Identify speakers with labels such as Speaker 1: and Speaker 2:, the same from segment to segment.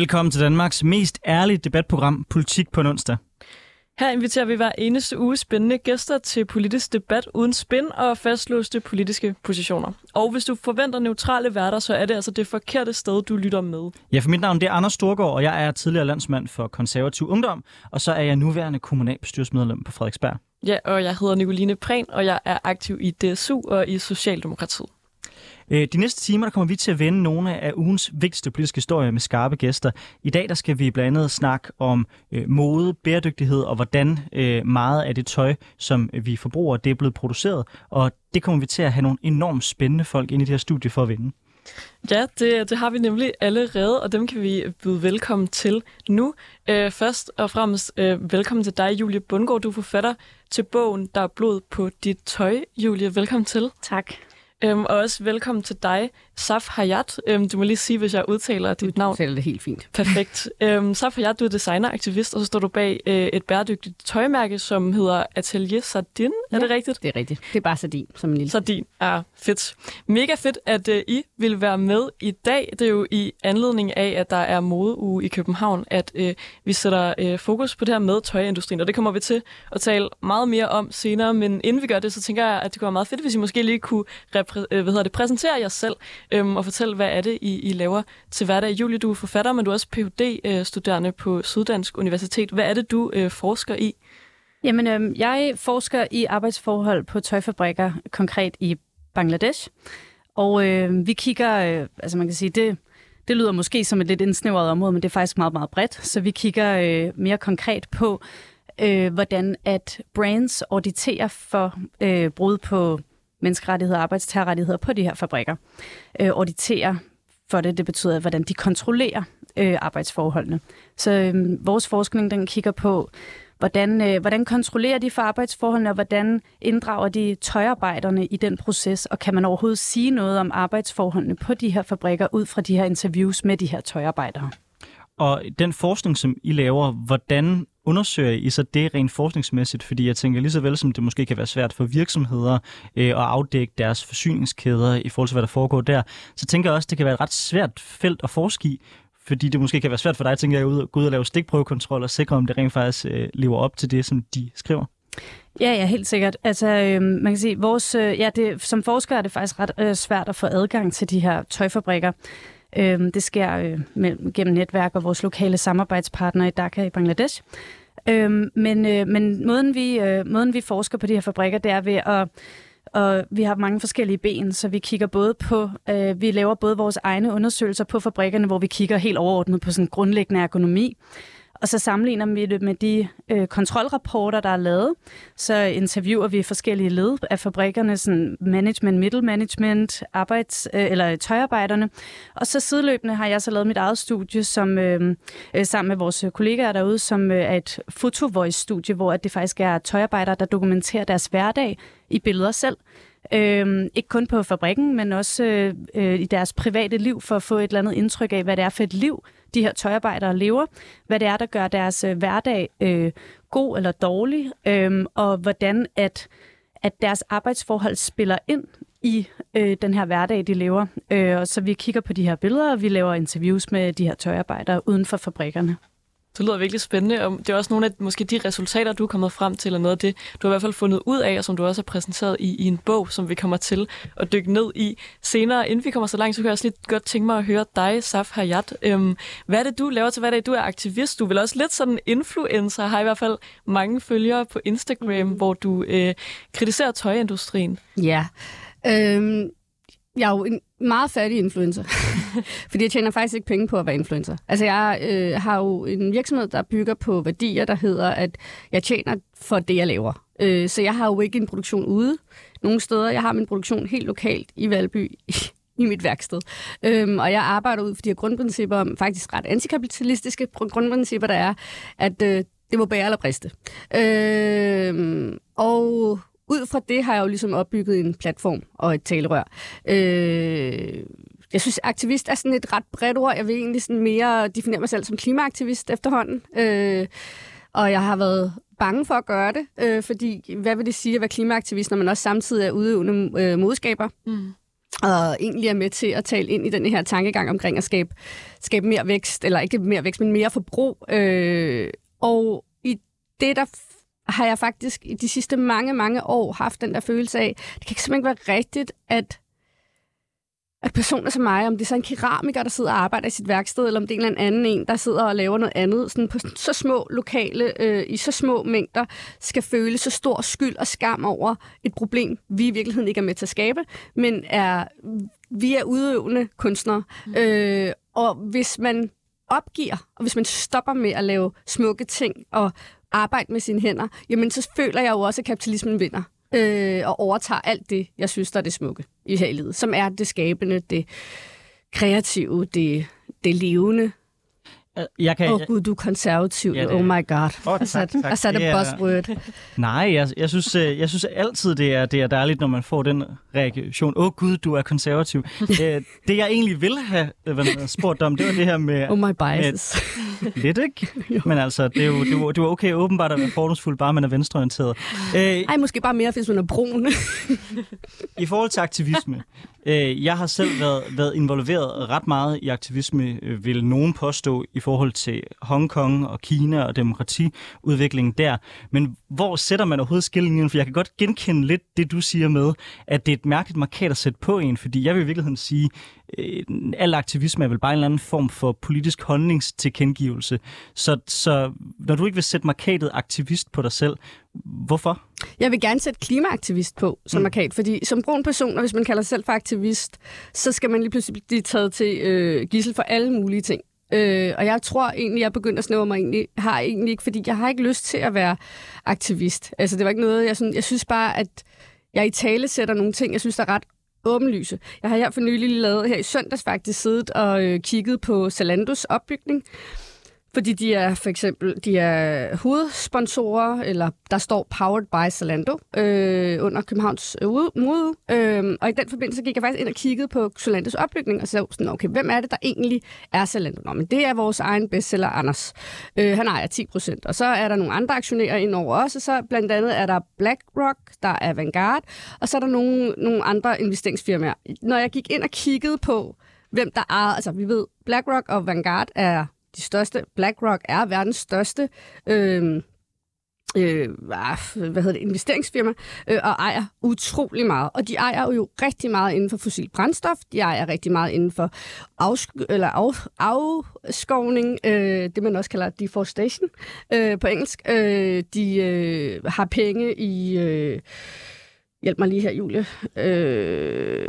Speaker 1: Velkommen til Danmarks mest ærlige debatprogram, Politik på en onsdag.
Speaker 2: Her inviterer vi hver eneste uge spændende gæster til politisk debat uden spin og fastlåste politiske positioner. Og hvis du forventer neutrale værter, så er det altså det forkerte sted, du lytter med.
Speaker 1: Ja, for mit navn det er Anders Storgård, og jeg er tidligere landsmand for konservativ ungdom, og så er jeg nuværende kommunalbestyrelsesmedlem på Frederiksberg.
Speaker 2: Ja, og jeg hedder Nicoline Prehn, og jeg er aktiv i DSU og i Socialdemokratiet.
Speaker 1: Øh, de næste timer der kommer vi til at vende nogle af ugens vigtigste politiske historier med skarpe gæster. I dag der skal vi blandt andet snakke om øh, mode, bæredygtighed og hvordan øh, meget af det tøj, som vi forbruger, det er blevet produceret. Og det kommer vi til at have nogle enormt spændende folk ind i det her studie for at vinde.
Speaker 2: Ja, det, det har vi nemlig allerede, og dem kan vi byde velkommen til nu. Øh, først og fremmest øh, velkommen til dig, Julie Bundgaard. Du er forfatter til bogen Der er blod på dit tøj. Julie, velkommen til.
Speaker 3: Tak.
Speaker 2: Øhm, og også velkommen til dig, Saf Hayat. Øhm, du må lige sige, hvis jeg udtaler dit navn.
Speaker 3: Du det helt fint.
Speaker 2: Perfekt. Øhm, Saf Hayat, du er designeraktivist, og så står du bag øh, et bæredygtigt tøjmærke, som hedder Atelier Sardin. Ja, er det rigtigt?
Speaker 3: det er rigtigt. Det er bare Sardin, som en lille.
Speaker 2: Sardin, ja, fedt. Mega fedt, at øh, I vil være med i dag. Det er jo i anledning af, at der er modeuge i København, at øh, vi sætter øh, fokus på det her med tøjindustrien, og det kommer vi til at tale meget mere om senere. Men inden vi gør det, så tænker jeg, at det kunne være meget fedt, hvis I måske lige kunne Øh, hvad hedder det, præsentere jer selv øhm, og fortælle, hvad er det, I, I laver til hverdag. Julie, du er forfatter, men du er også Ph.D.-studerende på Syddansk Universitet. Hvad er det, du øh, forsker i?
Speaker 3: Jamen, øhm, jeg forsker i arbejdsforhold på tøjfabrikker, konkret i Bangladesh. Og øh, vi kigger, øh, altså man kan sige, det, det lyder måske som et lidt indsnævret område, men det er faktisk meget, meget bredt. Så vi kigger øh, mere konkret på, øh, hvordan at brands auditerer for øh, brud på menneskerettigheder og arbejdstagerrettigheder på de her fabrikker. Øh, auditerer for det, det betyder, hvordan de kontrollerer øh, arbejdsforholdene. Så øh, vores forskning den kigger på, hvordan, øh, hvordan kontrollerer de for arbejdsforholdene, og hvordan inddrager de tøjarbejderne i den proces, og kan man overhovedet sige noget om arbejdsforholdene på de her fabrikker ud fra de her interviews med de her tøjarbejdere?
Speaker 1: Og den forskning, som I laver, hvordan undersøger I så det rent forskningsmæssigt? Fordi jeg tænker lige så vel, som det måske kan være svært for virksomheder øh, at afdække deres forsyningskæder i forhold til, hvad der foregår der, så tænker jeg også, det kan være et ret svært felt at forske i, fordi det måske kan være svært for dig, tænker jeg, at gå ud og lave stikprøvekontrol og sikre, om det rent faktisk øh, lever op til det, som de skriver.
Speaker 3: Ja, ja, helt sikkert. Altså, øh, man kan sige, vores, øh, ja, det, som forsker er det faktisk ret øh, svært at få adgang til de her tøjfabrikker. Øh, det sker øh, med, gennem netværk og vores lokale samarbejdspartnere i Dhaka i Bangladesh. Øh, men øh, men måden, vi, øh, måden vi forsker på de her fabrikker, det er ved at og vi har mange forskellige ben, så vi kigger både på, øh, vi laver både vores egne undersøgelser på fabrikkerne, hvor vi kigger helt overordnet på sådan grundlæggende ergonomi, og så sammenligner vi det med de øh, kontrolrapporter, der er lavet. Så interviewer vi forskellige led af fabrikkerne, sådan management, middle management, arbejds, øh, eller tøjarbejderne. Og så sideløbende har jeg så lavet mit eget studie, som øh, øh, sammen med vores kollegaer derude, som øh, er et fotovoice-studie, hvor at det faktisk er tøjarbejdere, der dokumenterer deres hverdag i billeder selv. Øh, ikke kun på fabrikken, men også øh, øh, i deres private liv, for at få et eller andet indtryk af, hvad det er for et liv, de her tøjarbejdere lever, hvad det er, der gør deres øh, hverdag øh, god eller dårlig, øh, og hvordan at, at deres arbejdsforhold spiller ind i øh, den her hverdag, de lever. Øh, og så vi kigger på de her billeder, og vi laver interviews med de her tøjarbejdere uden for fabrikkerne.
Speaker 2: Det lyder virkelig spændende, og det er også nogle af måske de resultater, du er kommet frem til, eller noget af det, du har i hvert fald fundet ud af, og som du også har præsenteret i, i en bog, som vi kommer til at dykke ned i senere. Inden vi kommer så langt, så kan jeg også lidt godt tænke mig at høre dig, Saf Hayat. Øhm, hvad er det, du laver til hverdag? Du er aktivist, du er vel også lidt sådan influencer, har i hvert fald mange følgere på Instagram, mm. hvor du øh, kritiserer tøjindustrien.
Speaker 4: Ja, øhm, jeg er jo en meget fattig influencer, fordi jeg tjener faktisk ikke penge på at være influencer. Altså jeg øh, har jo en virksomhed, der bygger på værdier, der hedder, at jeg tjener for det, jeg laver. Øh, så jeg har jo ikke en produktion ude nogle steder. Jeg har min produktion helt lokalt i Valby, i mit værksted. Øhm, og jeg arbejder ud for de her grundprincipper, faktisk ret antikapitalistiske grundprincipper, der er, at øh, det må bære eller briste. Øhm, og ud fra det har jeg jo ligesom opbygget en platform og et talerør. Øh, jeg synes, aktivist er sådan et ret bredt ord. Jeg vil egentlig sådan mere definere mig selv som klimaaktivist efterhånden. Øh, og jeg har været bange for at gøre det, øh, fordi hvad vil det sige at være klimaaktivist, når man også samtidig er udøvende øh, modskaber? Mm. og egentlig er med til at tale ind i den her tankegang omkring at skabe, skabe mere vækst, eller ikke mere vækst, men mere forbrug. Øh, og i det, der har jeg faktisk i de sidste mange, mange år haft den der følelse af, det kan simpelthen ikke være rigtigt, at at personer som mig, om det er så en keramiker, der sidder og arbejder i sit værksted, eller om det er en eller anden en, der sidder og laver noget andet, sådan på så små lokale, øh, i så små mængder, skal føle så stor skyld og skam over et problem, vi i virkeligheden ikke er med til at skabe, men er, vi er udøvende kunstnere. Mm. Øh, og hvis man opgiver, og hvis man stopper med at lave smukke ting og arbejde med sine hænder, jamen så føler jeg jo også, at kapitalismen vinder øh, og overtager alt det, jeg synes, der er det smukke i her livet, som er det skabende, det kreative, det, det levende. Jeg kan, Åh oh, gud, du er konservativ. Ja, det... Oh my god.
Speaker 1: Oh, tak, tak.
Speaker 4: Jeg satte er... buzzword.
Speaker 1: Nej, jeg, jeg, synes, øh, jeg synes altid, det er, det er dejligt, når man får den reaktion. Åh oh, gud, du er konservativ. Øh, det jeg egentlig ville have spurgt om, det var det her med...
Speaker 4: Oh my biases.
Speaker 1: Med, lidt, ikke? Men altså, det er jo, det er, det er okay åbenbart at være fordomsfuld, bare man er venstreorienteret.
Speaker 4: Øh, Ej, måske bare mere, hvis man er brun.
Speaker 1: I forhold til aktivisme. Øh, jeg har selv været, været involveret ret meget i aktivisme, øh, vil nogen påstå, i forhold til Hongkong og Kina og demokratiudviklingen der. Men hvor sætter man overhovedet skillingen? For jeg kan godt genkende lidt det, du siger med, at det er et mærkeligt markat at sætte på en, fordi jeg vil i virkeligheden sige, øh, al aktivisme er vel bare en eller anden form for politisk holdningstilkendgivelse. Så, så når du ikke vil sætte markatet aktivist på dig selv, hvorfor?
Speaker 4: Jeg vil gerne sætte klimaaktivist på som mm. markat, fordi som brun person, og hvis man kalder sig selv for aktivist, så skal man lige pludselig blive taget til øh, gissel for alle mulige ting. Øh, og jeg tror egentlig, jeg begynder at snævre mig egentlig, har egentlig ikke, fordi jeg har ikke lyst til at være aktivist. Altså det var ikke noget, jeg, sådan, jeg synes bare, at jeg i tale sætter nogle ting, jeg synes, der er ret åbenlyse. Jeg har her for nylig lavet, her i søndags faktisk, siddet og øh, kigget på Zalandos opbygning. Fordi de er for eksempel de er hovedsponsorer, eller der står Powered by Zalando øh, under Københavns øh, mode. Øh, og i den forbindelse gik jeg faktisk ind og kiggede på Zalandos opbygning, og så sådan, okay, hvem er det, der egentlig er Zalando? Nå, men det er vores egen bestseller, Anders. Øh, han ejer 10 procent. Og så er der nogle andre aktionærer indover også, og så blandt andet er der BlackRock, der er Vanguard, og så er der nogle, nogle andre investeringsfirmaer. Når jeg gik ind og kiggede på, hvem der er, altså vi ved, BlackRock og Vanguard er de største. BlackRock er verdens største øhm, øh, øh, hvad hedder det, investeringsfirma, øh, og ejer utrolig meget. Og de ejer jo rigtig meget inden for fossil brændstof, de ejer rigtig meget inden for afsk- eller af, afskovning, øh, det man også kalder deforestation øh, på engelsk. Øh, de øh, har penge i... Øh, hjælp mig lige her, Julie. Øh,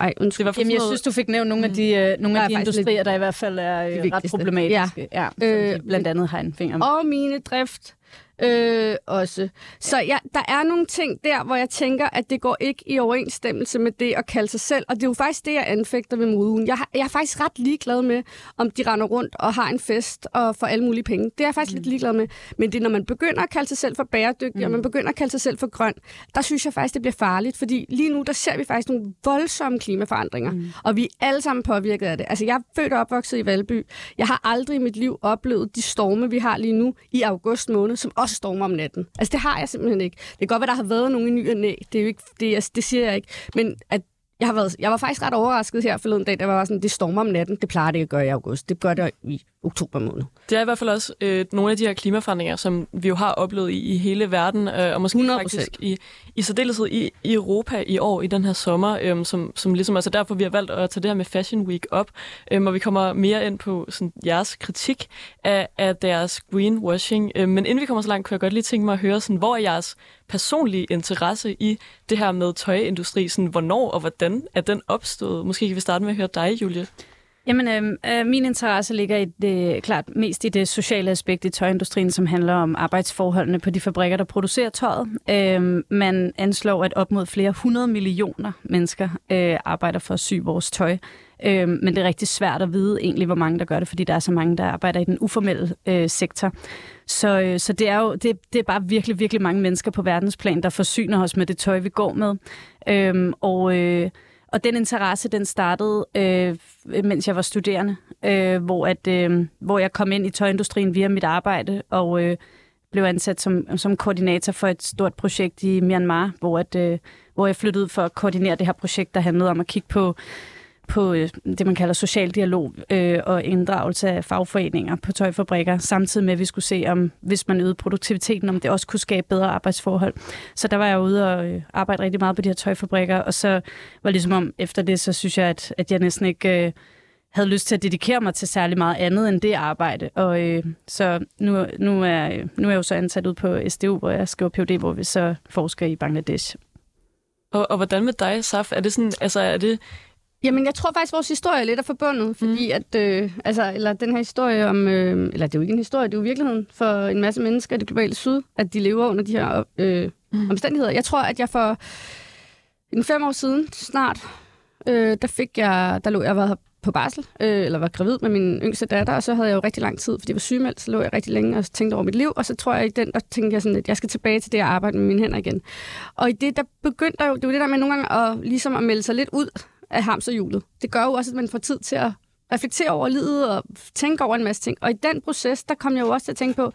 Speaker 3: Nej, undskyld. Det var Jamen, jeg synes, du fik nævnt nogle af de, uh, nogle af de industrier, lidt... der i hvert fald er uh, ret problematiske. Ja. Ja, øh, blandt andet har en finger med.
Speaker 4: Og mine drift øh, også. Så ja, der er nogle ting der, hvor jeg tænker, at det går ikke i overensstemmelse med det at kalde sig selv. Og det er jo faktisk det, jeg anfægter ved modeugen. Jeg, jeg er faktisk ret ligeglad med, om de render rundt og har en fest og får alle mulige penge. Det er jeg faktisk mm. lidt ligeglad med. Men det er, når man begynder at kalde sig selv for bæredygtig, mm. og man begynder at kalde sig selv for grøn, der synes jeg faktisk, det bliver farligt. Fordi lige nu, der ser vi faktisk nogle voldsomme klimaforandringer. Mm. Og vi er alle sammen påvirket af det. Altså, jeg er født og opvokset i Valby. Jeg har aldrig i mit liv oplevet de storme, vi har lige nu i august måned, som også stormer om natten. Altså, det har jeg simpelthen ikke. Det kan godt være, der har været nogen i ny og næ. Det, er jo ikke, det, altså, det siger jeg ikke. Men at jeg, har været, jeg var faktisk ret overrasket her forleden dag, der var sådan, det stormer om natten. Det plejer det ikke at gøre i august. Det gør det i oktober måned.
Speaker 2: Det er i hvert fald også øh, nogle af de her klimaforandringer, som vi jo har oplevet i, i hele verden, øh, og måske 100%. faktisk i, i særdeleshed i, i Europa i år, i den her sommer, øh, som, som ligesom altså derfor, vi har valgt at tage det her med Fashion Week op, øh, hvor vi kommer mere ind på sådan, jeres kritik af, af deres greenwashing. Øh, men inden vi kommer så langt, kunne jeg godt lige tænke mig at høre, sådan, hvor er jeres personlige interesse i det her med tøjindustri? Sådan, hvornår og hvordan er den opstået? Måske kan vi starte med at høre dig, Julie.
Speaker 3: Jamen, øhm, øh, min interesse ligger i det, klart mest i det sociale aspekt i tøjindustrien, som handler om arbejdsforholdene på de fabrikker, der producerer tøjet. Øh, man anslår, at op mod flere hundrede millioner mennesker øh, arbejder for at sy vores tøj. Øh, men det er rigtig svært at vide egentlig, hvor mange der gør det, fordi der er så mange, der arbejder i den uformelle øh, sektor. Så, øh, så det er jo det, det er bare virkelig, virkelig mange mennesker på verdensplan, der forsyner os med det tøj, vi går med. Øh, og... Øh, og den interesse, den startede, øh, mens jeg var studerende, øh, hvor, at, øh, hvor jeg kom ind i tøjindustrien via mit arbejde, og øh, blev ansat som, som koordinator for et stort projekt i Myanmar, hvor, at, øh, hvor jeg flyttede for at koordinere det her projekt, der handlede om at kigge på på øh, det, man kalder social dialog øh, og inddragelse af fagforeninger på tøjfabrikker, samtidig med, at vi skulle se, om hvis man øgede produktiviteten, om det også kunne skabe bedre arbejdsforhold. Så der var jeg ude og øh, arbejde rigtig meget på de her tøjfabrikker, og så var ligesom om, efter det, så synes jeg, at, at jeg næsten ikke... Øh, havde lyst til at dedikere mig til særlig meget andet end det arbejde. Og øh, så nu, nu, er, øh, nu er jeg jo så ansat ud på SDU, hvor jeg skriver PhD, hvor vi så forsker i Bangladesh.
Speaker 2: Og, og hvordan med dig, Saf? Er det sådan, altså er det
Speaker 4: Jamen, jeg tror faktisk, vores historie er lidt er forbundet, fordi mm. at, øh, altså, eller den her historie om, øh, eller det er jo ikke en historie, det er jo virkeligheden for en masse mennesker i det globale syd, at de lever under de her øh, mm. omstændigheder. Jeg tror, at jeg for en fem år siden snart, øh, der fik jeg, der lå jeg var på barsel, øh, eller var gravid med min yngste datter, og så havde jeg jo rigtig lang tid, fordi jeg var sygemeldt, så lå jeg rigtig længe og tænkte over mit liv, og så tror jeg i den, der tænkte jeg sådan, at jeg skal tilbage til det at arbejde med mine hænder igen. Og i det, der begyndte der jo, det var det der med nogle gange at, ligesom at melde sig lidt ud af hamsterhjulet. Det gør jo også, at man får tid til at reflektere over livet og tænke over en masse ting. Og i den proces, der kom jeg jo også til at tænke på,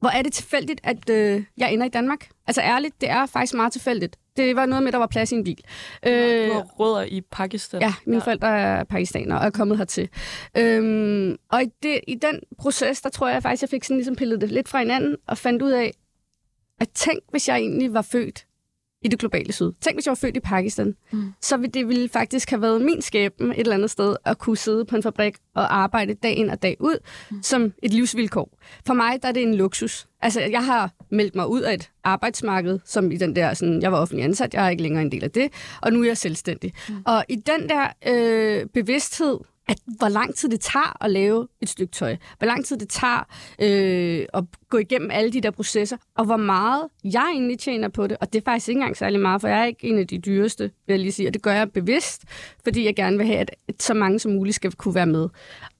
Speaker 4: hvor er det tilfældigt, at øh, jeg ender i Danmark? Altså ærligt, det er faktisk meget tilfældigt. Det var noget med, at der var plads i en bil.
Speaker 2: Øh, du rødder i Pakistan.
Speaker 4: Ja, mine ja. forældre er pakistanere og er kommet hertil. Øhm, og i, det, i den proces, der tror jeg faktisk, jeg fik sådan ligesom pillet det lidt fra hinanden og fandt ud af, at tænk, hvis jeg egentlig var født i det globale syd. Tænk, hvis jeg var født i Pakistan. Mm. Så ville det ville faktisk have været min skæbne et eller andet sted at kunne sidde på en fabrik og arbejde dag ind og dag ud mm. som et livsvilkår. For mig der er det en luksus. Altså, jeg har meldt mig ud af et arbejdsmarked, som i den der, sådan, jeg var offentlig ansat, jeg er ikke længere en del af det, og nu er jeg selvstændig. Mm. Og i den der øh, bevidsthed at hvor lang tid det tager at lave et stykke tøj, hvor lang tid det tager øh, at gå igennem alle de der processer, og hvor meget jeg egentlig tjener på det, og det er faktisk ikke engang særlig meget, for jeg er ikke en af de dyreste, vil jeg lige sige, og det gør jeg bevidst, fordi jeg gerne vil have, at så mange som muligt skal kunne være med.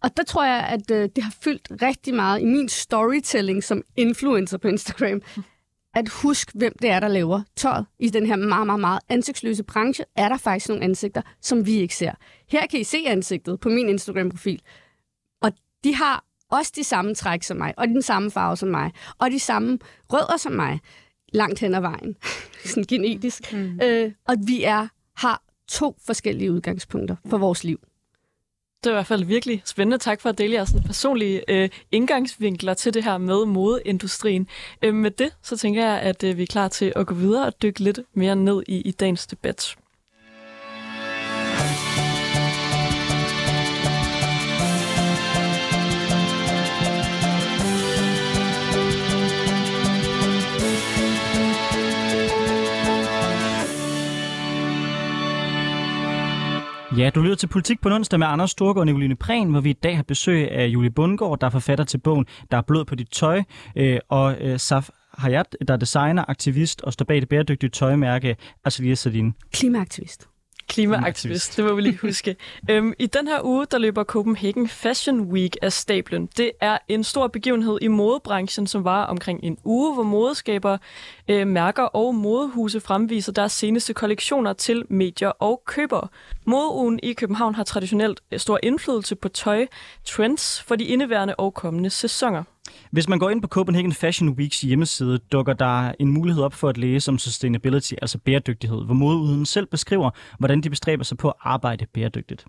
Speaker 4: Og der tror jeg, at øh, det har fyldt rigtig meget i min storytelling som influencer på Instagram, at huske, hvem det er, der laver tøjet. I den her meget, meget, meget ansigtsløse branche er der faktisk nogle ansigter, som vi ikke ser. Her kan I se ansigtet på min Instagram-profil. Og de har også de samme træk som mig, og den samme farve som mig, og de samme rødder som mig, langt hen ad vejen, sådan genetisk. Mm. Øh, og vi er har to forskellige udgangspunkter for vores liv.
Speaker 2: Det er i hvert fald virkelig spændende. Tak for at dele jeres personlige øh, indgangsvinkler til det her med modeindustrien. Øh, med det, så tænker jeg, at øh, vi er klar til at gå videre og dykke lidt mere ned i, i dagens debat.
Speaker 1: Ja, du lytter til Politik på onsdag med Anders Storgård og Nicoline Prehn, hvor vi i dag har besøg af Julie Bundgaard, der er forfatter til bogen Der er blod på dit tøj, øh, og øh, Saf Hayat, der er designer, aktivist og står bag det bæredygtige tøjmærke Atelier Sardin.
Speaker 4: Klimaaktivist
Speaker 2: klimaaktivist. Det må vi lige huske. øhm, I den her uge, der løber Copenhagen Fashion Week af stablen. Det er en stor begivenhed i modebranchen, som var omkring en uge, hvor modeskaber, øh, mærker og modehuse fremviser deres seneste kollektioner til medier og købere. Modeugen i København har traditionelt stor indflydelse på tøj, trends for de indeværende og kommende sæsoner.
Speaker 1: Hvis man går ind på Copenhagen Fashion Weeks hjemmeside, dukker der en mulighed op for at læse om sustainability, altså bæredygtighed, hvor modeuden selv beskriver, hvordan de bestræber sig på at arbejde bæredygtigt.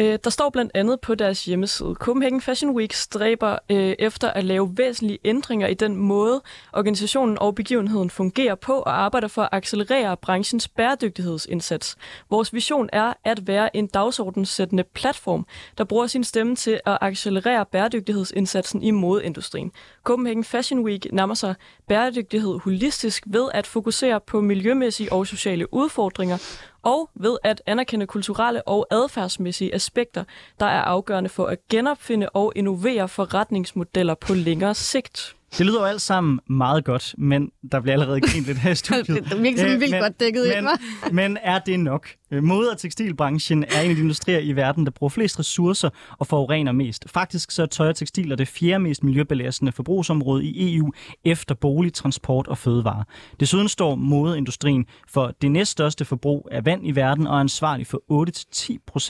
Speaker 2: Øh, der står blandt andet på deres hjemmeside, Copenhagen Fashion Week stræber øh, efter at lave væsentlige ændringer i den måde, organisationen og begivenheden fungerer på og arbejder for at accelerere branchens bæredygtighedsindsats. Vores vision er at være en dagsordenssættende platform, der bruger sin stemme til at accelerere bæredygtighedsindsatsen i modeindustrien. Copenhagen Fashion Week nærmer sig bæredygtighed holistisk ved at fokusere på miljømæssige og sociale udfordringer og ved at anerkende kulturelle og adfærdsmæssige aspekter, der er afgørende for at genopfinde og innovere forretningsmodeller på længere sigt.
Speaker 1: Det lyder jo alt sammen meget godt, men der bliver allerede grint lidt her i studiet.
Speaker 4: det virker som vildt godt dækket
Speaker 1: men,
Speaker 4: ind,
Speaker 1: men er det nok? Øh, mode- og tekstilbranchen er en af de industrier i verden, der bruger flest ressourcer og forurener mest. Faktisk så er tøj og tekstiler det fjerde mest miljøbelastende forbrugsområde i EU efter bolig, transport og fødevare. Desuden står modeindustrien for det næststørste forbrug af vand i verden og er ansvarlig for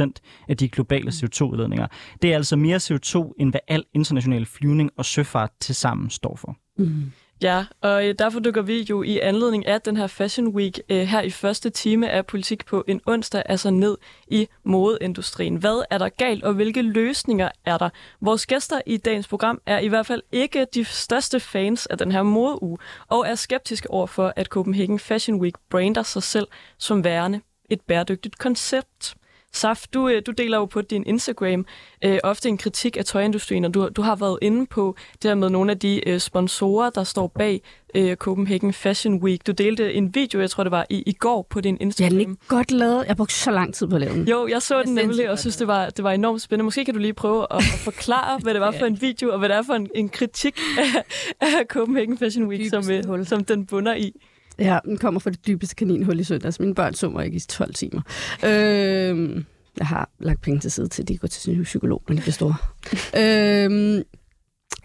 Speaker 1: 8-10% af de globale CO2-udledninger. Det er altså mere CO2, end hvad al international flyvning og søfart til sammen står for.
Speaker 2: Mm. Ja, og øh, derfor dykker vi jo i anledning af den her Fashion Week øh, her i første time af Politik på en onsdag, altså ned i modeindustrien. Hvad er der galt, og hvilke løsninger er der? Vores gæster i dagens program er i hvert fald ikke de største fans af den her modeuge, og er skeptiske over for, at Copenhagen Fashion Week brander sig selv som værende et bæredygtigt koncept. Saf, du, øh, du deler jo på din Instagram øh, ofte en kritik af tøjindustrien, og du, du har været inde på det her med nogle af de øh, sponsorer, der står bag øh, Copenhagen Fashion Week. Du delte en video, jeg tror det var i, i går på din Instagram.
Speaker 4: Ja, den er godt lavet. Jeg brugte så lang tid på at lave den.
Speaker 2: Jo, jeg så den nemlig, og synes, det var, det var enormt spændende. Måske kan du lige prøve at, at forklare, hvad det var for en video, og hvad det er for en, en kritik af, af Copenhagen Fashion Week, som, øh, som den bunder i.
Speaker 4: Ja, den kommer fra det dybeste kaninhul i søndags. Mine børn så mig ikke i 12 timer. Øh, jeg har lagt penge til side til, at de går til sin psykolog, når de bliver store. øh,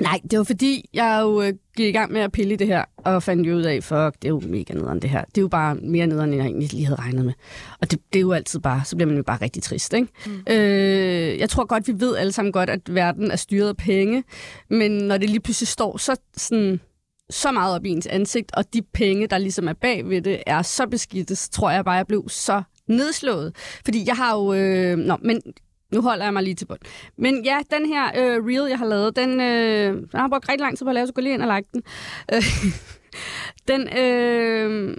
Speaker 4: nej, det var fordi, jeg jo øh, gik i gang med at pille i det her, og fandt jo ud af, fuck, det er jo mega nederen det her. Det er jo bare mere nederen, end jeg egentlig lige havde regnet med. Og det, det er jo altid bare, så bliver man jo bare rigtig trist, ikke? Mm. Øh, jeg tror godt, vi ved alle sammen godt, at verden er styret af penge, men når det lige pludselig står så sådan så meget op i ens ansigt, og de penge, der ligesom er bag ved det, er så beskidte, så tror jeg bare, jeg blev så nedslået. Fordi jeg har jo... Øh, nå, men nu holder jeg mig lige til bund. Men ja, den her øh, reel, jeg har lavet, den, øh, den har brugt rigtig lang tid på at lave, så gå lige ind og like den. Øh, den, øh,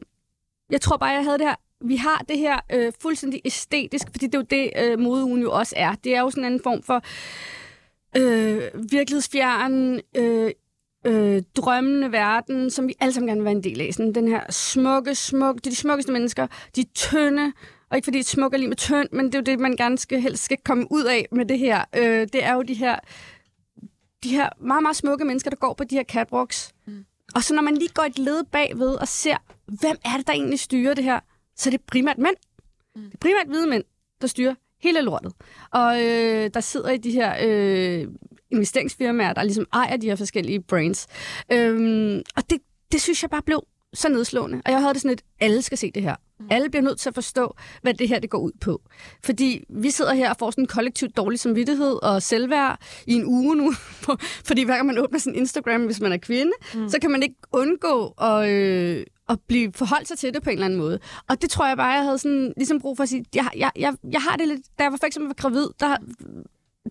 Speaker 4: jeg tror bare, jeg havde det her vi har det her øh, fuldstændig æstetisk, fordi det er jo det, øh, modeugen jo også er. Det er jo sådan en form for øh, virkelighedsfjern, øh, øh, drømmende verden, som vi alle sammen gerne vil være en del af. Sådan den her smukke, smukke, det er de smukkeste mennesker, de tynde, og ikke fordi det smukker lige med tynd, men det er jo det, man gerne skal, helst skal komme ud af med det her. Øh, det er jo de her, de her meget, meget smukke mennesker, der går på de her catwalks. Mm. Og så når man lige går et led bagved og ser, hvem er det, der egentlig styrer det her, så er det primært mænd. Mm. Det er primært hvide mænd, der styrer hele lortet. Og øh, der sidder i de her øh, investeringsfirmaer, der ligesom ejer de her forskellige brands. Øhm, og det, det synes jeg bare blev så nedslående. Og jeg havde det sådan lidt, alle skal se det her. Mm. Alle bliver nødt til at forstå, hvad det her det går ud på. Fordi vi sidder her og får sådan en kollektivt dårlig samvittighed og selvværd i en uge nu. fordi hver gang man åbner sin Instagram, hvis man er kvinde, mm. så kan man ikke undgå at, øh, at blive forholdt sig til det på en eller anden måde. Og det tror jeg bare, jeg havde sådan, ligesom brug for at sige, jeg, jeg, jeg, jeg har det lidt, da jeg for eksempel var gravid, der,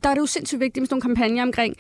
Speaker 4: der er det jo sindssygt vigtigt med sådan nogle kampagner omkring,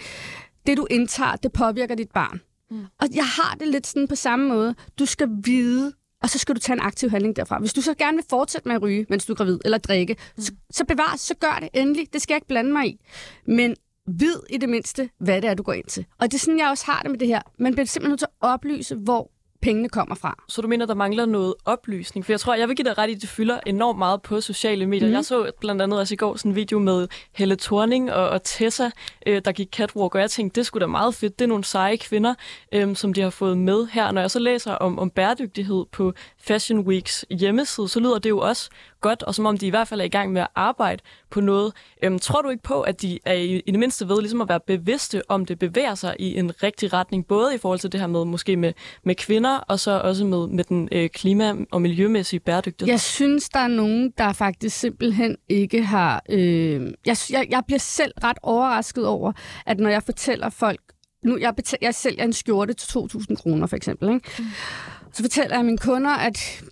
Speaker 4: det du indtager, det påvirker dit barn. Mm. Og jeg har det lidt sådan på samme måde. Du skal vide, og så skal du tage en aktiv handling derfra. Hvis du så gerne vil fortsætte med at ryge, mens du er gravid, eller drikke, mm. så, så bevar, så gør det endelig. Det skal jeg ikke blande mig i. Men vid i det mindste, hvad det er, du går ind til. Og det er sådan, jeg også har det med det her. Man bliver simpelthen nødt til at oplyse, hvor pengene kommer fra.
Speaker 2: Så du mener, der mangler noget oplysning? For jeg tror, jeg vil give dig ret i, at det fylder enormt meget på sociale medier. Mm. Jeg så blandt andet også i går sådan en video med Helle Thorning og, og Tessa, øh, der gik catwalk, og jeg tænkte, det skulle da meget fedt. Det er nogle seje kvinder, øh, som de har fået med her. Når jeg så læser om, om bæredygtighed på Fashion Weeks hjemmeside, så lyder det jo også godt, og som om de i hvert fald er i gang med at arbejde på noget. Øhm, tror du ikke på, at de er i, i det mindste ved ligesom at være bevidste om det bevæger sig i en rigtig retning, både i forhold til det her med måske med, med kvinder, og så også med, med den øh, klima- og miljømæssige bæredygtighed?
Speaker 4: Jeg synes, der er nogen, der faktisk simpelthen ikke har... Øh, jeg, jeg, jeg bliver selv ret overrasket over, at når jeg fortæller folk, nu jeg, betal, jeg sælger en skjorte til 2.000 kroner for eksempel, ikke? Mm. så fortæller jeg mine kunder, at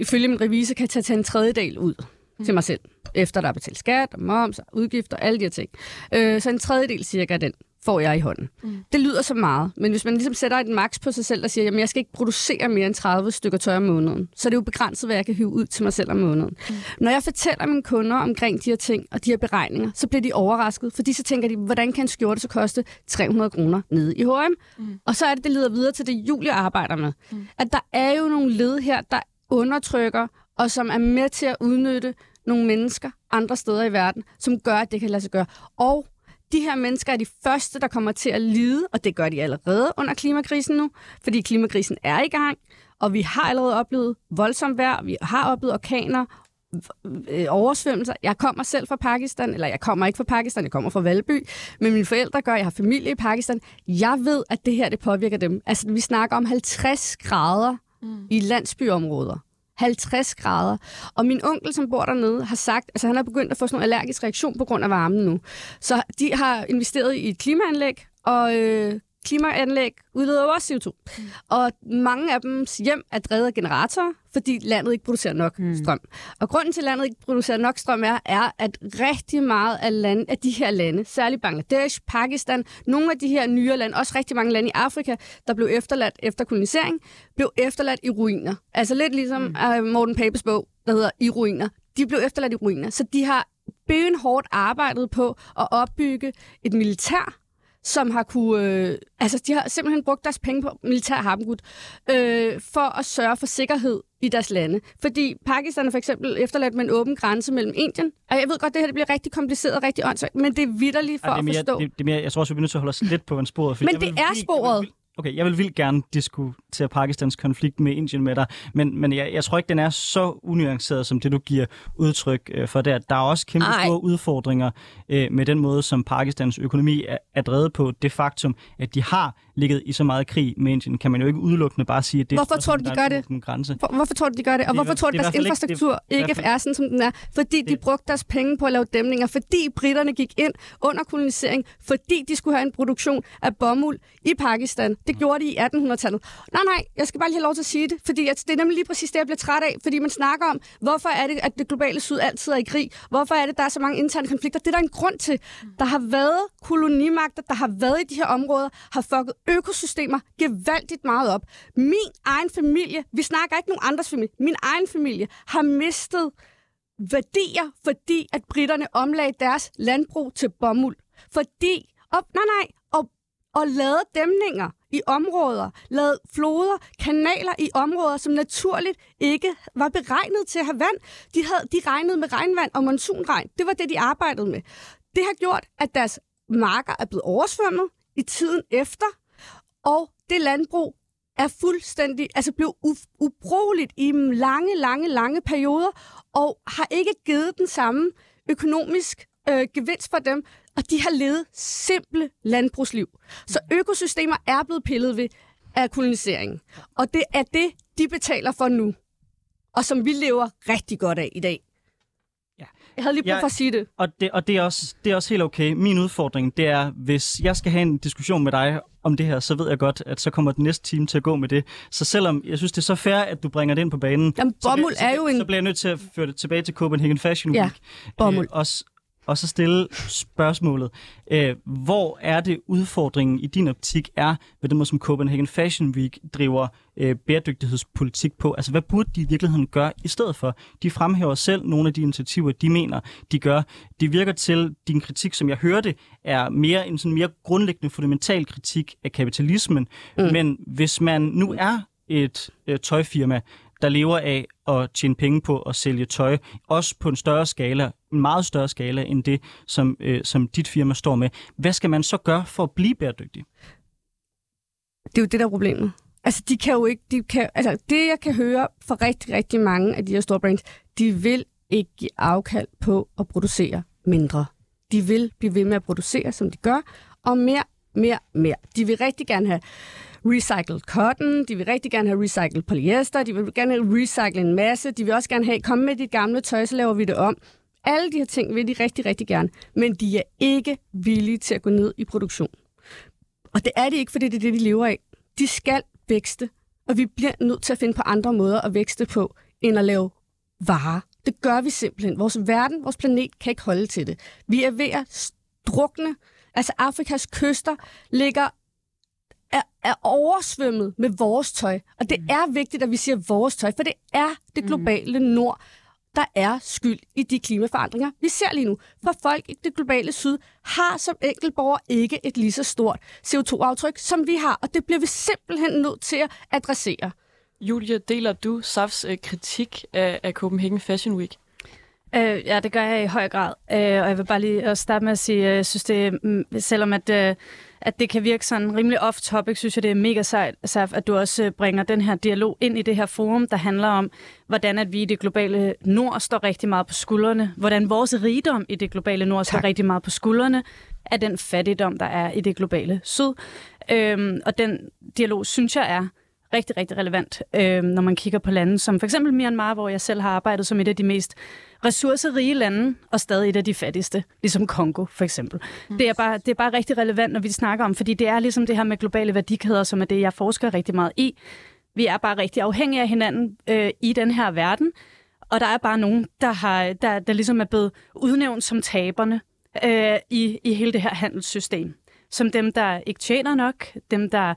Speaker 4: ifølge min revisor kan jeg tage en tredjedel ud mm. til mig selv, efter der er betalt skat og moms og udgifter og alle de her ting. Øh, så en tredjedel cirka den får jeg i hånden. Mm. Det lyder så meget, men hvis man ligesom sætter et max på sig selv og siger, at jeg skal ikke producere mere end 30 stykker tøj om måneden, så er det jo begrænset, hvad jeg kan hive ud til mig selv om måneden. Mm. Når jeg fortæller mine kunder omkring de her ting og de her beregninger, så bliver de overrasket, fordi så tænker de, hvordan kan en skjorte så koste 300 kroner nede i H&M? Mm. Og så er det, det leder videre til det, Julie arbejder med. Mm. At der er jo nogle led her, der undertrykker, og som er med til at udnytte nogle mennesker andre steder i verden, som gør, at det kan lade sig gøre. Og de her mennesker er de første, der kommer til at lide, og det gør de allerede under klimakrisen nu, fordi klimakrisen er i gang, og vi har allerede oplevet voldsomt vejr, vi har oplevet orkaner, øh, oversvømmelser. Jeg kommer selv fra Pakistan, eller jeg kommer ikke fra Pakistan, jeg kommer fra Valby, men mine forældre gør, jeg har familie i Pakistan. Jeg ved, at det her det påvirker dem. Altså, vi snakker om 50 grader mm. i landsbyområder. 50 grader. Og min onkel, som bor dernede, har sagt, altså han har begyndt at få sådan en allergisk reaktion på grund af varmen nu. Så de har investeret i et klimaanlæg, og øh, klimaanlæg udleder jo også CO2. Mm. Og mange af dem hjem er drevet af generatorer, fordi landet ikke producerer nok mm. strøm. Og grunden til, at landet ikke producerer nok strøm er, er at rigtig meget af, land, af de her lande, særligt Bangladesh, Pakistan, nogle af de her nye lande, også rigtig mange lande i Afrika, der blev efterladt efter kolonisering, blev efterladt i ruiner. Altså lidt ligesom mm. uh, Morten Papes bog, der hedder I ruiner. De blev efterladt i ruiner, så de har benhårdt arbejdet på at opbygge et militær, som har kunne... Øh, altså, de har simpelthen brugt deres penge på militær harmgud, øh, for at sørge for sikkerhed i deres lande. Fordi Pakistan er for eksempel efterladt med en åben grænse mellem Indien. Og jeg ved godt, det her det bliver rigtig kompliceret og rigtig åndssvagt, men det er vidderligt for
Speaker 1: ja, det er mere,
Speaker 4: at forstå.
Speaker 1: Det, det er mere, jeg tror også, vi bliver nødt til at holde os lidt på en sporet.
Speaker 4: Men det er sporet.
Speaker 1: Okay, jeg vil vildt gerne diskutere Pakistans konflikt med Indien med dig, men, men jeg, jeg tror ikke, den er så unuanceret, som det du giver udtryk øh, for der. Der er også kæmpe Ej. store udfordringer øh, med den måde, som Pakistans økonomi er, er drevet på. Det faktum, at de har ligget i så meget krig med Indien, kan man jo ikke udelukkende bare sige, at det
Speaker 4: hvorfor tror du, de gør det?
Speaker 1: Grænse.
Speaker 4: For, hvorfor tror du, de gør det? Og hvorfor tror du, deres infrastruktur ikke, ikke er sådan, som den er? Fordi de brugte deres penge på at lave dæmninger, fordi britterne gik ind under kolonisering, fordi de skulle have en produktion af bomuld i Pakistan. Det gjorde de i 1800-tallet. Nej, nej, jeg skal bare lige have lov til at sige det, fordi at det er nemlig lige præcis det, jeg bliver træt af, fordi man snakker om, hvorfor er det, at det globale syd altid er i krig? Hvorfor er det, der er så mange interne konflikter? Det er der en grund til. Der har været kolonimagter, der har været i de her områder, har fucket økosystemer gevaldigt meget op. Min egen familie, vi snakker ikke nogen andres familie, min egen familie har mistet værdier, fordi at britterne omlagde deres landbrug til bomuld. Fordi, og, nej nej, og, og lavede dæmninger i områder, lavede floder, kanaler i områder, som naturligt ikke var beregnet til at have vand. De, havde, de regnede med regnvand og monsunregn. Det var det, de arbejdede med. Det har gjort, at deres marker er blevet oversvømmet i tiden efter, og det landbrug er fuldstændig, altså blev ubrugeligt i lange, lange, lange perioder, og har ikke givet den samme økonomisk øh, gevinst for dem, og de har levet simple landbrugsliv. Så økosystemer er blevet pillet ved af koloniseringen. Og det er det, de betaler for nu, og som vi lever rigtig godt af i dag. Jeg havde lige brug for at sige det.
Speaker 1: Og, det, og det, er også, det er også helt okay. Min udfordring, det er, hvis jeg skal have en diskussion med dig om det her, så ved jeg godt, at så kommer den næste time til at gå med det. Så selvom jeg synes, det er så fair, at du bringer det ind på banen,
Speaker 4: Jamen,
Speaker 1: så,
Speaker 4: er jo en...
Speaker 1: så bliver jeg nødt til at føre det tilbage til Copenhagen Fashion Week.
Speaker 4: Ja, bomuld. Øh,
Speaker 1: også, og så stille spørgsmålet. Øh, hvor er det udfordringen i din optik er ved den måde, som Copenhagen Fashion Week driver øh, bæredygtighedspolitik på? Altså, hvad burde de i virkeligheden gøre i stedet for? De fremhæver selv nogle af de initiativer, de mener, de gør. Det virker til, din kritik, som jeg hørte, er mere en sådan mere grundlæggende fundamental kritik af kapitalismen. Mm. Men hvis man nu er et øh, tøjfirma, der lever af at tjene penge på at sælge tøj, også på en større skala, en meget større skala end det, som, øh, som dit firma står med. Hvad skal man så gøre for at blive bæredygtig?
Speaker 4: Det er jo det, der er problemet. Altså, de kan jo ikke... De kan, altså, det, jeg kan høre fra rigtig, rigtig mange af de her store brands, de vil ikke give afkald på at producere mindre. De vil blive ved med at producere, som de gør, og mere, mere, mere. De vil rigtig gerne have recycled cotton, de vil rigtig gerne have recycled polyester, de vil gerne have en masse, de vil også gerne have, kom med dit gamle tøj, så laver vi det om. Alle de her ting vil de rigtig, rigtig gerne, men de er ikke villige til at gå ned i produktion. Og det er de ikke, fordi det er det, de lever af. De skal vækste, og vi bliver nødt til at finde på andre måder at vækste på, end at lave varer. Det gør vi simpelthen. Vores verden, vores planet kan ikke holde til det. Vi er ved at drukne. Altså Afrikas kyster ligger er, er oversvømmet med vores tøj. Og det mm. er vigtigt, at vi siger vores tøj, for det er det mm. globale nord, der er skyld i de klimaforandringer, vi ser lige nu. For folk i det globale syd har som enkeltborger ikke et lige så stort CO2-aftryk, som vi har, og det bliver vi simpelthen nødt til at adressere.
Speaker 2: Julia, deler du SAFs øh, kritik af, af Copenhagen Fashion Week?
Speaker 3: Øh, ja, det gør jeg i høj grad. Øh, og jeg vil bare lige starte med at sige, at jeg synes, det, mm, selvom at, øh, at det kan virke sådan rimelig off-topic, synes jeg, det er mega sejt, Saf, at du også øh, bringer den her dialog ind i det her forum, der handler om, hvordan at vi i det globale nord står rigtig meget på skuldrene, hvordan vores rigdom i det globale nord tak. står rigtig meget på skuldrene af den fattigdom, der er i det globale syd. Øhm, og den dialog, synes jeg, er rigtig, rigtig relevant, øh, når man kigger på lande som for eksempel Myanmar, hvor jeg selv har arbejdet som et af de mest ressourcerige lande og stadig et af de fattigste, ligesom Kongo for eksempel. Mm. Det, er bare, det er bare rigtig relevant, når vi snakker om, fordi det er ligesom det her med globale værdikæder, som er det, jeg forsker rigtig meget i. Vi er bare rigtig afhængige af hinanden øh, i den her verden, og der er bare nogen, der, har, der, der ligesom er blevet udnævnt som taberne øh, i, i hele det her handelssystem. Som dem, der ikke tjener nok, dem, der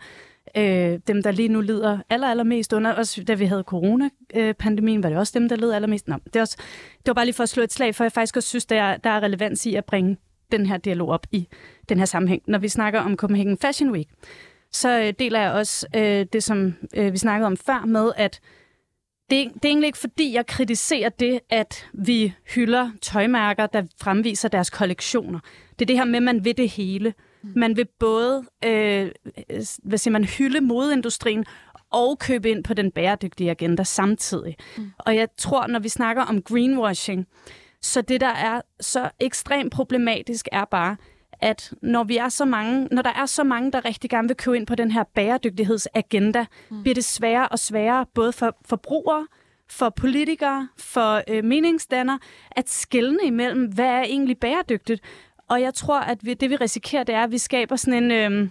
Speaker 3: øh, dem, der lige nu lider aller, allermest under, også da vi havde coronapandemien, var det også dem, der led allermest. Nå, det, er også, det var bare lige for at slå et slag, for jeg faktisk også synes, der er, der er relevans i at bringe den her dialog op i den her sammenhæng. Når vi snakker om Copenhagen Fashion Week, så øh, deler jeg også øh, det, som øh, vi snakkede om før med, at det, det er egentlig ikke fordi, jeg kritiserer det, at vi hylder tøjmærker, der fremviser deres kollektioner. Det er det her med, at man vil det hele. Mm. Man vil både øh, hvad siger man, hylde modeindustrien og købe ind på den bæredygtige agenda samtidig. Mm. Og jeg tror, når vi snakker om greenwashing, så det, der er så ekstremt problematisk, er bare, at når vi er så mange, når der er så mange, der rigtig gerne vil købe ind på den her bæredygtighedsagenda, mm. bliver det sværere og sværere, både for forbrugere, for politikere, for øh, meningsdanner, at skelne imellem, hvad er egentlig bæredygtigt. Og jeg tror, at vi, det vi risikerer, det er, at vi skaber sådan en øh,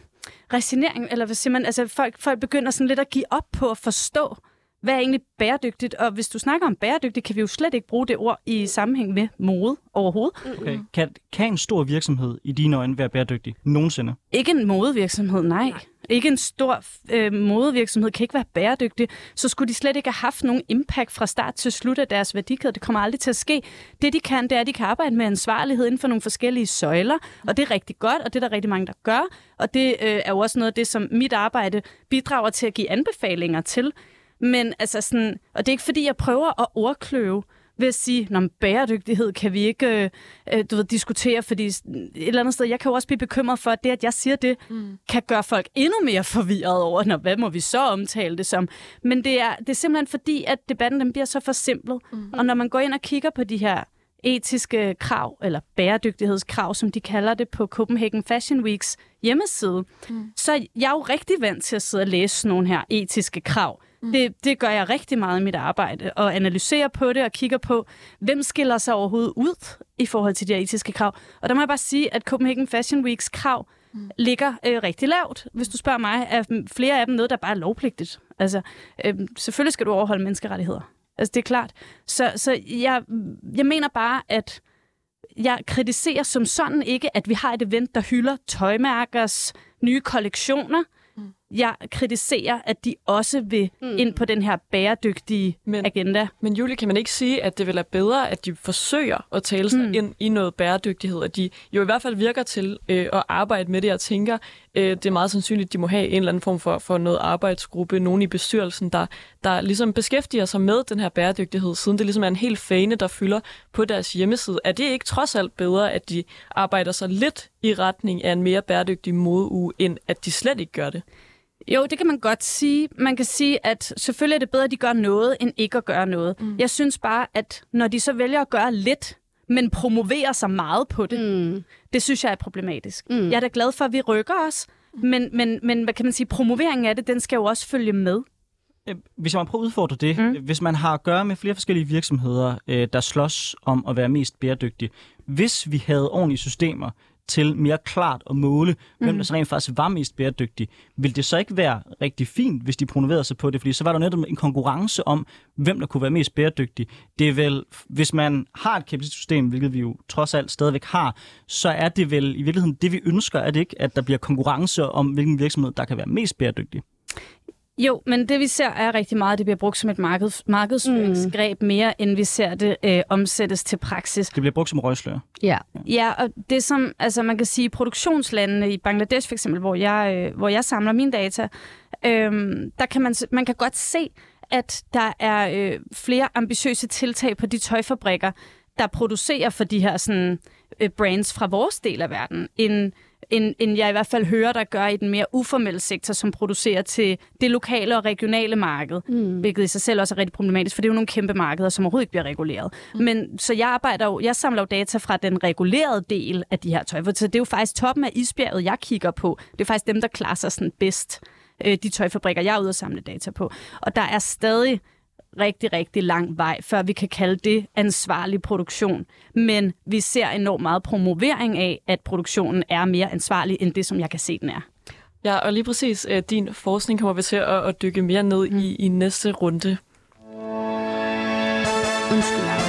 Speaker 3: resignering, eller hvad siger man, altså folk, folk begynder sådan lidt at give op på at forstå, hvad er egentlig bæredygtigt? Og hvis du snakker om bæredygtigt, kan vi jo slet ikke bruge det ord i sammenhæng med mode overhovedet.
Speaker 1: Okay. Kan, kan en stor virksomhed i dine øjne være bæredygtig nogensinde?
Speaker 3: Ikke en modevirksomhed, nej. nej. Ikke en stor øh, modevirksomhed kan ikke være bæredygtig. Så skulle de slet ikke have haft nogen impact fra start til slut af deres værdikæde. Det kommer aldrig til at ske. Det de kan, det er, at de kan arbejde med ansvarlighed inden for nogle forskellige søjler. Og det er rigtig godt, og det er der rigtig mange, der gør. Og det øh, er jo også noget af det, som mit arbejde bidrager til at give anbefalinger til. Men altså sådan, og det er ikke fordi, jeg prøver at ordkløve ved at sige, at bæredygtighed kan vi ikke øh, øh, du ved, diskutere, fordi et eller andet sted, jeg kan jo også blive bekymret for, at det, at jeg siger det, mm. kan gøre folk endnu mere forvirret over, når, hvad må vi så omtale det som. Men det er, det er simpelthen fordi, at debatten den bliver så forsimplet. Mm. Og når man går ind og kigger på de her etiske krav, eller bæredygtighedskrav, som de kalder det på Copenhagen Fashion Weeks hjemmeside, mm. så er jeg jo rigtig vant til at sidde og læse nogle her etiske krav. Mm. Det, det gør jeg rigtig meget i mit arbejde, og analyserer på det og kigger på, hvem skiller sig overhovedet ud i forhold til de her etiske krav. Og der må jeg bare sige, at Copenhagen Fashion Weeks krav mm. ligger øh, rigtig lavt. Hvis du spørger mig, er flere af dem noget, der bare er lovpligtigt. Altså, øh, selvfølgelig skal du overholde menneskerettigheder. Altså, det er klart. Så, så jeg, jeg mener bare, at jeg kritiserer som sådan ikke, at vi har et event, der hylder tøjmærkers nye kollektioner jeg kritiserer, at de også vil mm. ind på den her bæredygtige men, agenda.
Speaker 2: Men Julie, kan man ikke sige, at det vil være bedre, at de forsøger at tale sig mm. ind i noget bæredygtighed, at de jo i hvert fald virker til øh, at arbejde med det og tænker, øh, det er meget sandsynligt, at de må have en eller anden form for, for noget arbejdsgruppe, nogen i bestyrelsen, der, der ligesom beskæftiger sig med den her bæredygtighed, siden det ligesom er en helt fane, der fylder på deres hjemmeside. Er det ikke trods alt bedre, at de arbejder sig lidt i retning af en mere bæredygtig modeuge, end at de slet ikke gør det?
Speaker 3: Jo, det kan man godt sige. Man kan sige, at selvfølgelig er det bedre, at de gør noget, end ikke at gøre noget. Mm. Jeg synes bare, at når de så vælger at gøre lidt, men promoverer sig meget på det, mm. det synes jeg er problematisk. Mm. Jeg er da glad for, at vi rykker os, men, men, men hvad kan man sige, promoveringen af det, den skal jo også følge med.
Speaker 1: Hvis jeg må prøve at udfordre det, mm. hvis man har at gøre med flere forskellige virksomheder, øh, der slås om at være mest bæredygtige, hvis vi havde ordentlige systemer, til mere klart at måle, mm. hvem der så rent faktisk var mest bæredygtig. Vil det så ikke være rigtig fint, hvis de promoverede sig på det? Fordi så var der netop en konkurrence om, hvem der kunne være mest bæredygtig. Det er vel, hvis man har et kapitalistisk system, hvilket vi jo trods alt stadigvæk har, så er det vel i virkeligheden det, vi ønsker, er det ikke, at der bliver konkurrence om, hvilken virksomhed, der kan være mest bæredygtig?
Speaker 3: Jo, men det vi ser er rigtig meget, at det bliver brugt som et marked, markedsføringsgreb mm. mere, end vi ser det øh, omsættes til praksis.
Speaker 1: Det bliver brugt som røgslør.
Speaker 3: Ja. ja, og det som, altså man kan sige, produktionslandene i Bangladesh for eksempel, hvor jeg, øh, hvor jeg samler mine data, øh, der kan man, man kan godt se, at der er øh, flere ambitiøse tiltag på de tøjfabrikker, der producerer for de her sådan, øh, brands fra vores del af verden, end end, end jeg i hvert fald hører, der gør i den mere uformelle sektor, som producerer til det lokale og regionale marked, mm. hvilket i sig selv også er rigtig problematisk, for det er jo nogle kæmpe markeder, som overhovedet ikke bliver reguleret. Mm. Men så jeg arbejder jo, jeg samler jo data fra den regulerede del af de her tøj, så det er jo faktisk toppen af isbjerget, jeg kigger på. Det er faktisk dem, der klarer sig sådan bedst, øh, de tøjfabrikker, jeg er ude og samle data på. Og der er stadig rigtig, rigtig lang vej, før vi kan kalde det ansvarlig produktion. Men vi ser enormt meget promovering af, at produktionen er mere ansvarlig end det, som jeg kan se, den er.
Speaker 2: Ja, og lige præcis øh, din forskning kommer vi til at, at dykke mere ned mm. i, i næste runde.
Speaker 4: Undskyld,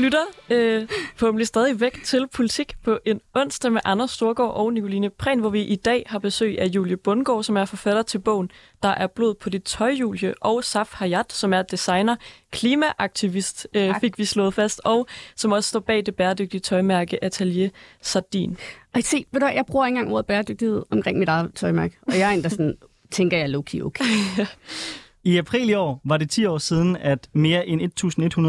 Speaker 2: lytter øh, forhåbentlig stadig væk til Politik på en onsdag med Anders Storgård og Nicoline Prehn, hvor vi i dag har besøg af Julie Bundgaard, som er forfatter til bogen Der er blod på dit tøj, Julie, og Saf Hayat, som er designer, klimaaktivist, øh, fik vi slået fast, og som også står bag det bæredygtige tøjmærke Atelier Sardin.
Speaker 4: Og se, ved du, jeg bruger ikke engang ordet bæredygtighed omkring mit eget tøjmærke. Og jeg er en, der sådan, tænker jeg low-key okay.
Speaker 1: I april i år var det 10 år siden, at mere end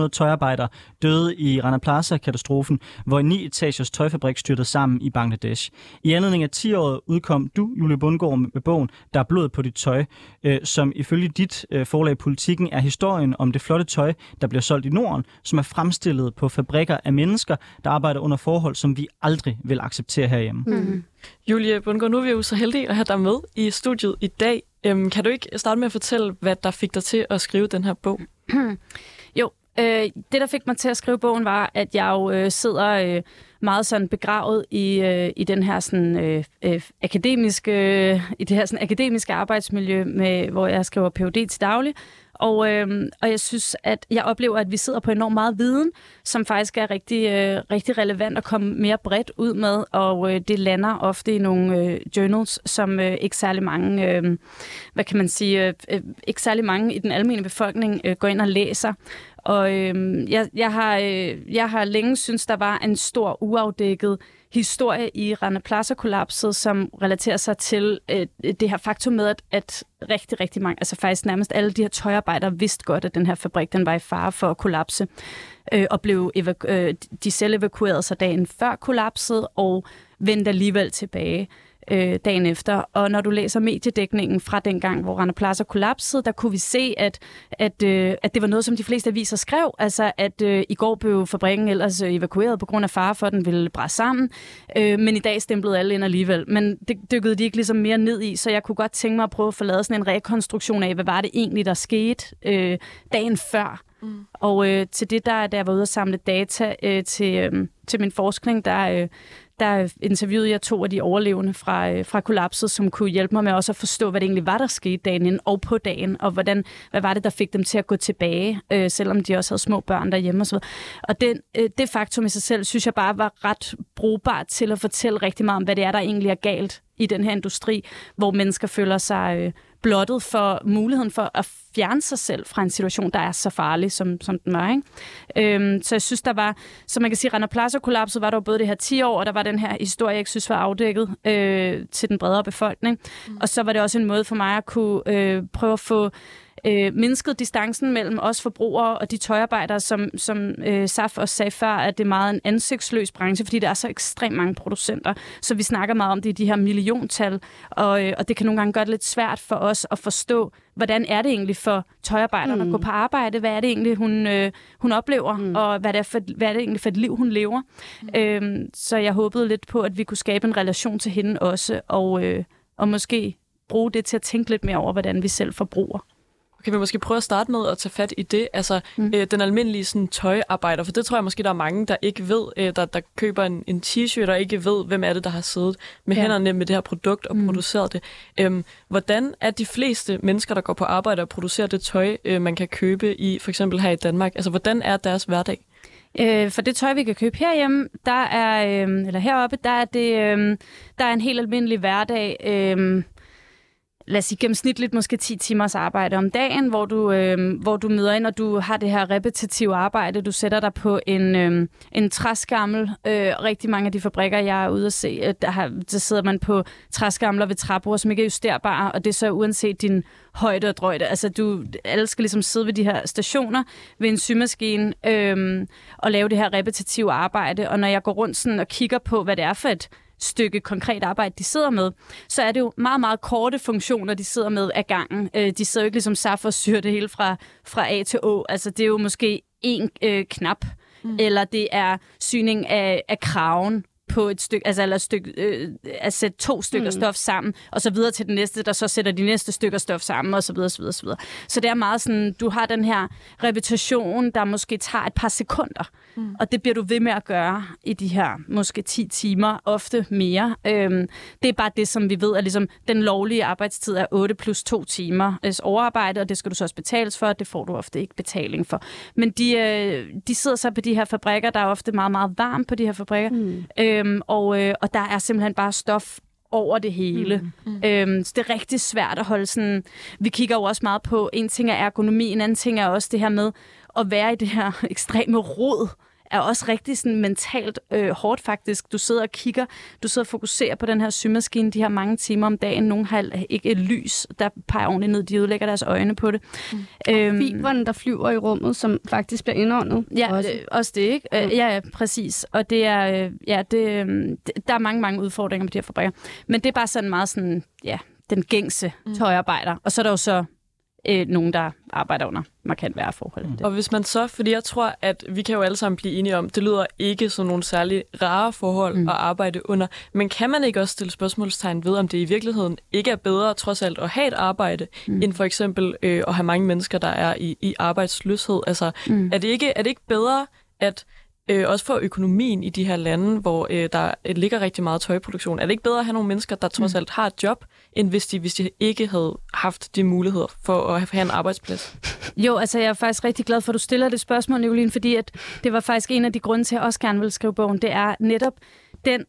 Speaker 1: 1.100 tøjarbejdere døde i Rana Plaza-katastrofen, hvor en 9-etagers tøjfabrik styrtede sammen i Bangladesh. I anledning af 10-året udkom du, Julie Bundgaard, med bogen Der er blod på dit tøj, øh, som ifølge dit øh, forlag Politikken er historien om det flotte tøj, der bliver solgt i Norden, som er fremstillet på fabrikker af mennesker, der arbejder under forhold, som vi aldrig vil acceptere herhjemme.
Speaker 3: Mm.
Speaker 2: Julie Bundgaard, nu er vi jo så heldige at have dig med i studiet i dag. Øhm, kan du ikke starte med at fortælle, hvad der fik dig til at skrive den her bog?
Speaker 3: Jo, øh, det der fik mig til at skrive bogen var, at jeg jo øh, sidder øh, meget sådan begravet i, øh, i den her sådan øh, øh, akademiske øh, i det her sådan akademiske arbejdsmiljø med hvor jeg skriver Ph.D. til daglig. Og, øh, og jeg synes, at jeg oplever, at vi sidder på enormt meget viden, som faktisk er rigtig, øh, rigtig relevant at komme mere bredt ud med, og øh, det lander ofte i nogle øh, journals, som øh, ikke særlig mange, øh, hvad kan man sige, øh, øh, ikke særlig mange i den almindelige befolkning øh, går ind og læser. Og øh, jeg, jeg, har, øh, jeg har længe synes der var en stor uafdækket historie i Rana Plaza-kollapset, som relaterer sig til øh, det her faktum med, at, at rigtig, rigtig mange, altså faktisk nærmest alle de her tøjarbejdere vidste godt, at den her fabrik den var i fare for at kollapse, øh, og blev evaku- øh, de selv evakuerede sig dagen før kollapset, og vendte alligevel tilbage øh, dagen efter. Og når du læser mediedækningen fra den gang, hvor Rana Plaza kollapsede, der kunne vi se, at, at, øh, at det var noget, som de fleste aviser skrev. Altså, at øh, i går blev fabrikken ellers øh, evakueret på grund af fare for, at den ville bræse sammen. Øh, men i dag stemplede alle ind alligevel. Men det dykkede de ikke ligesom mere ned i, så jeg kunne godt tænke mig at prøve at få lavet sådan en rekonstruktion af, hvad var det egentlig, der skete øh, dagen før. Mm. Og øh, til det, der, da jeg var ude og samle data øh, til, øh, til min forskning, der, øh, der interviewede jeg to af de overlevende fra, øh, fra kollapset, som kunne hjælpe mig med også at forstå, hvad det egentlig var, der skete dagen inden og på dagen, og hvordan, hvad var det, der fik dem til at gå tilbage, øh, selvom de også havde små børn derhjemme osv. Og den, øh, det faktum i sig selv, synes jeg bare var ret brugbart til at fortælle rigtig meget om, hvad det er, der egentlig er galt i den her industri, hvor mennesker føler sig øh, blottet for muligheden for at fjerne sig selv fra en situation, der er så farlig, som, som den var. Ikke? Øhm, så jeg synes, der var, så man kan sige, Rana Plaza-kollapset var der jo både det her 10 år, og der var den her historie, jeg ikke synes var afdækket øh, til den bredere befolkning. Mm. Og så var det også en måde for mig at kunne øh, prøve at få øh, mindsket distancen mellem os forbrugere og de tøjarbejdere, som, som øh, Saf også sagde før, at det er meget en ansigtsløs branche, fordi der er så ekstremt mange producenter. Så vi snakker meget om det i de her milliontal, og, øh, og det kan nogle gange gøre det lidt svært for os at forstå, hvordan er det egentlig for tøjarbejderne mm. at gå på arbejde? Hvad er det egentlig, hun, øh, hun oplever? Mm. Og hvad, det er for, hvad er det egentlig for et liv, hun lever? Mm. Øhm, så jeg håbede lidt på, at vi kunne skabe en relation til hende også, og, øh, og måske bruge det til at tænke lidt mere over, hvordan vi selv forbruger.
Speaker 2: Okay, vi måske prøve at starte med at tage fat i det, altså mm. øh, den almindelige sådan, tøjarbejder, for det tror jeg måske, der er mange, der ikke ved, øh, der, der køber en, en t-shirt og ikke ved, hvem er det, der har siddet med ja. hænderne med det her produkt og mm. produceret det. Øhm, hvordan er de fleste mennesker, der går på arbejde og producerer det tøj, øh, man kan købe i for eksempel her i Danmark, altså hvordan er deres hverdag?
Speaker 3: Øh, for det tøj, vi kan købe herhjemme, der er, øh, eller heroppe, der er det, øh, der er en helt almindelig hverdag. Øh, lad os sige, gennemsnitligt måske 10 timers arbejde om dagen, hvor du, øh, hvor du møder ind, og du har det her repetitive arbejde. Du sætter dig på en, øh, en træskammel. Øh, rigtig mange af de fabrikker, jeg er ude at se, øh, der, har, der sidder man på træskamler ved træbord, som ikke er justerbare, og det er så uanset din højde og drøjde. Altså, du, alle skal ligesom sidde ved de her stationer ved en symaskine øh, og lave det her repetitive arbejde. Og når jeg går rundt sådan og kigger på, hvad det er for et stykke konkret arbejde, de sidder med, så er det jo meget, meget korte funktioner, de sidder med af gangen. Øh, de sidder jo ikke ligesom Saf og syr det hele fra, fra A til Å. Altså, det er jo måske en øh, knap, mm. eller det er syning af, af kraven på et stykke, altså eller et stykke, øh, at sætte to stykker mm. stof sammen, og så videre til den næste, der så sætter de næste stykker stof sammen, og så videre, så videre, så videre. Så det er meget sådan, du har den her repetition, der måske tager et par sekunder, mm. og det bliver du ved med at gøre i de her måske 10 timer, ofte mere. Øhm, det er bare det, som vi ved, at ligesom, den lovlige arbejdstid er 8 plus 2 timer overarbejde, og det skal du så også betales for, det får du ofte ikke betaling for. Men de, øh, de sidder så på de her fabrikker, der er ofte meget, meget varmt på de her fabrikker, mm. Øhm, og, øh, og der er simpelthen bare stof over det hele. Mm. Mm. Øhm, så det er rigtig svært at holde sådan... Vi kigger jo også meget på, en ting er ergonomi, en anden ting er også det her med at være i det her ekstreme rod er også rigtig sådan mentalt øh, hårdt faktisk. Du sidder og kigger, du sidder og fokuserer på den her symaskine de her mange timer om dagen. Nogle har ikke et lys, der peger ordentligt ned. De ødelægger deres øjne på det.
Speaker 4: Mm. Øhm, fiberen, der flyver i rummet, som faktisk bliver indåndet.
Speaker 3: Ja, også, det, også det, ikke? Mm. ja, ja, præcis. Og det er, øh, ja, det, øh, der er mange, mange udfordringer med de her fabrikker. Men det er bare sådan meget sådan, ja, den gængse mm. tøjarbejder. Og så er der jo så øh, nogen, der arbejder under markant værre forhold. Mm.
Speaker 2: Og hvis man så, fordi jeg tror, at vi kan jo alle sammen blive enige om, det lyder ikke som nogle særlig rare forhold mm. at arbejde under, men kan man ikke også stille spørgsmålstegn ved, om det i virkeligheden ikke er bedre trods alt at have et arbejde, mm. end for eksempel øh, at have mange mennesker, der er i, i arbejdsløshed? Altså, mm. er, det ikke, er det ikke bedre, at øh, også for økonomien i de her lande, hvor øh, der ligger rigtig meget tøjproduktion. Er det ikke bedre at have nogle mennesker, der trods mm. alt har et job, end hvis de, hvis de ikke havde haft de muligheder for at have en arbejdsplads?
Speaker 3: Jo, altså jeg er faktisk rigtig glad for, at du stiller det spørgsmål, Nicoline, fordi at det var faktisk en af de grunde til, at jeg også gerne vil skrive bogen. Det er netop den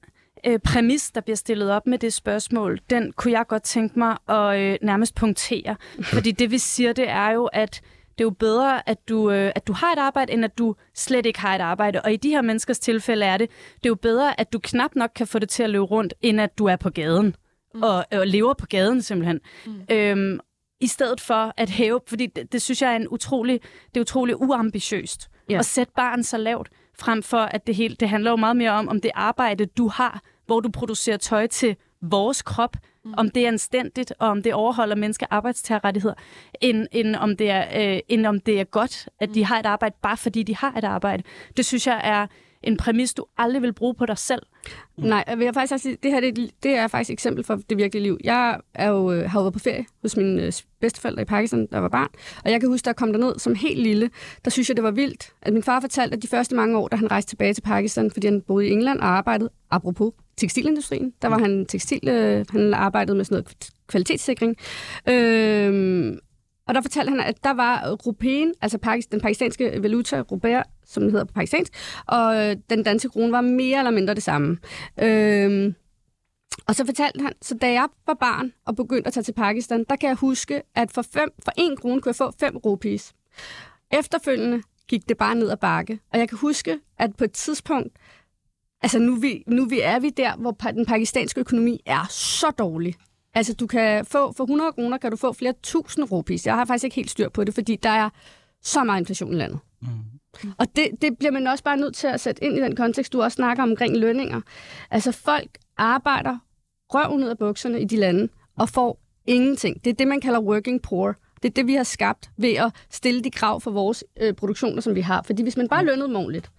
Speaker 3: øh, præmis, der bliver stillet op med det spørgsmål, den kunne jeg godt tænke mig at øh, nærmest punktere. Fordi det vi siger, det er jo, at det er jo bedre, at du, øh, at du har et arbejde, end at du slet ikke har et arbejde. Og i de her menneskers tilfælde er det, det er jo bedre, at du knap nok kan få det til at løbe rundt, end at du er på gaden. Mm. Og, og lever på gaden simpelthen. Mm. Øhm, I stedet for at hæve, fordi det, det synes jeg er en utrolig, det er utrolig uambitiøst. Yeah. At sætte barn så lavt, frem for at det hele, det handler jo meget mere om, om det arbejde, du har, hvor du producerer tøj til vores krop, mm. om det er anstændigt, og om det overholder menneske arbejdstagerrettigheder, end, end, om det er, øh, end om det er godt, at de mm. har et arbejde, bare fordi de har et arbejde. Det synes jeg er en præmis, du aldrig vil bruge på dig selv.
Speaker 4: Mm. Nej, jeg vil faktisk sige, det her det, det er faktisk et eksempel for det virkelige liv. Jeg er jo, øh, har jo været på ferie hos mine øh, bedsteforældre i Pakistan, der var barn, og jeg kan huske, der kom ned som helt lille, der synes jeg, det var vildt, at min far fortalte, at de første mange år, da han rejste tilbage til Pakistan, fordi han boede i England og arbejdede, apropos tekstilindustrien. Der var han tekstil, øh, han arbejdede med sådan noget kvalitetssikring. Øh, og der fortalte han, at der var rupien, altså den pakistanske valuta, rubær, som den hedder på pakistansk, og øh, den danske krone var mere eller mindre det samme. Øh, og så fortalte han, så da jeg var barn og begyndte at tage til Pakistan, der kan jeg huske, at for, fem, for en krone kunne jeg få fem rupees. Efterfølgende gik det bare ned ad bakke. Og jeg kan huske, at på et tidspunkt, Altså nu, vi, nu vi er vi der, hvor den pakistanske økonomi er så dårlig. Altså du kan få, for 100 kroner kan du få flere tusind rupees. Jeg har faktisk ikke helt styr på det, fordi der er så meget inflation i landet. Mm. Og det, det bliver man også bare nødt til at sætte ind i den kontekst, du også snakker omkring lønninger. Altså folk arbejder røv ned af bukserne i de lande og får ingenting. Det er det, man kalder working poor. Det er det, vi har skabt ved at stille de krav for vores øh, produktioner, som vi har. Fordi hvis man bare lønnede ordentligt,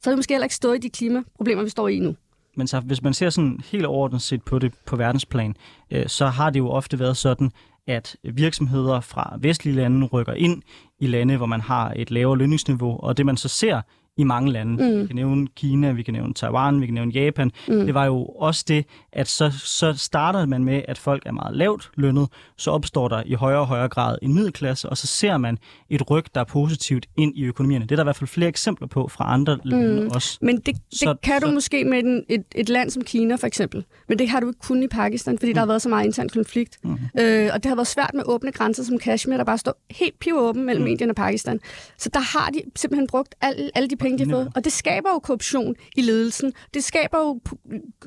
Speaker 4: så havde vi måske heller ikke stået i de klimaproblemer, vi står i nu.
Speaker 1: Men så, hvis man ser sådan helt overordnet set på det på verdensplan, øh, så har det jo ofte været sådan, at virksomheder fra vestlige lande rykker ind i lande, hvor man har et lavere lønningsniveau, og det man så ser i mange lande. Mm. Vi kan nævne Kina, vi kan nævne Taiwan, vi kan nævne Japan. Mm. Det var jo også det, at så, så starter man med, at folk er meget lavt lønnet, så opstår der i højere og højere grad en middelklasse, og så ser man et ryg, der er positivt ind i økonomierne. Det er der i hvert fald flere eksempler på fra andre mm. lande også.
Speaker 4: Men det, det så, kan du så, måske med en, et, et land som Kina for eksempel, men det har du ikke kun i Pakistan, fordi mm. der har været så meget intern konflikt. Mm. Øh, og det har været svært med åbne grænser som Kashmir, der bare står helt pivåben mellem mm. Indien og Pakistan. Så der har de simpelthen brugt alle, alle de penge, de har fået. Og det skaber jo korruption i ledelsen. Det skaber jo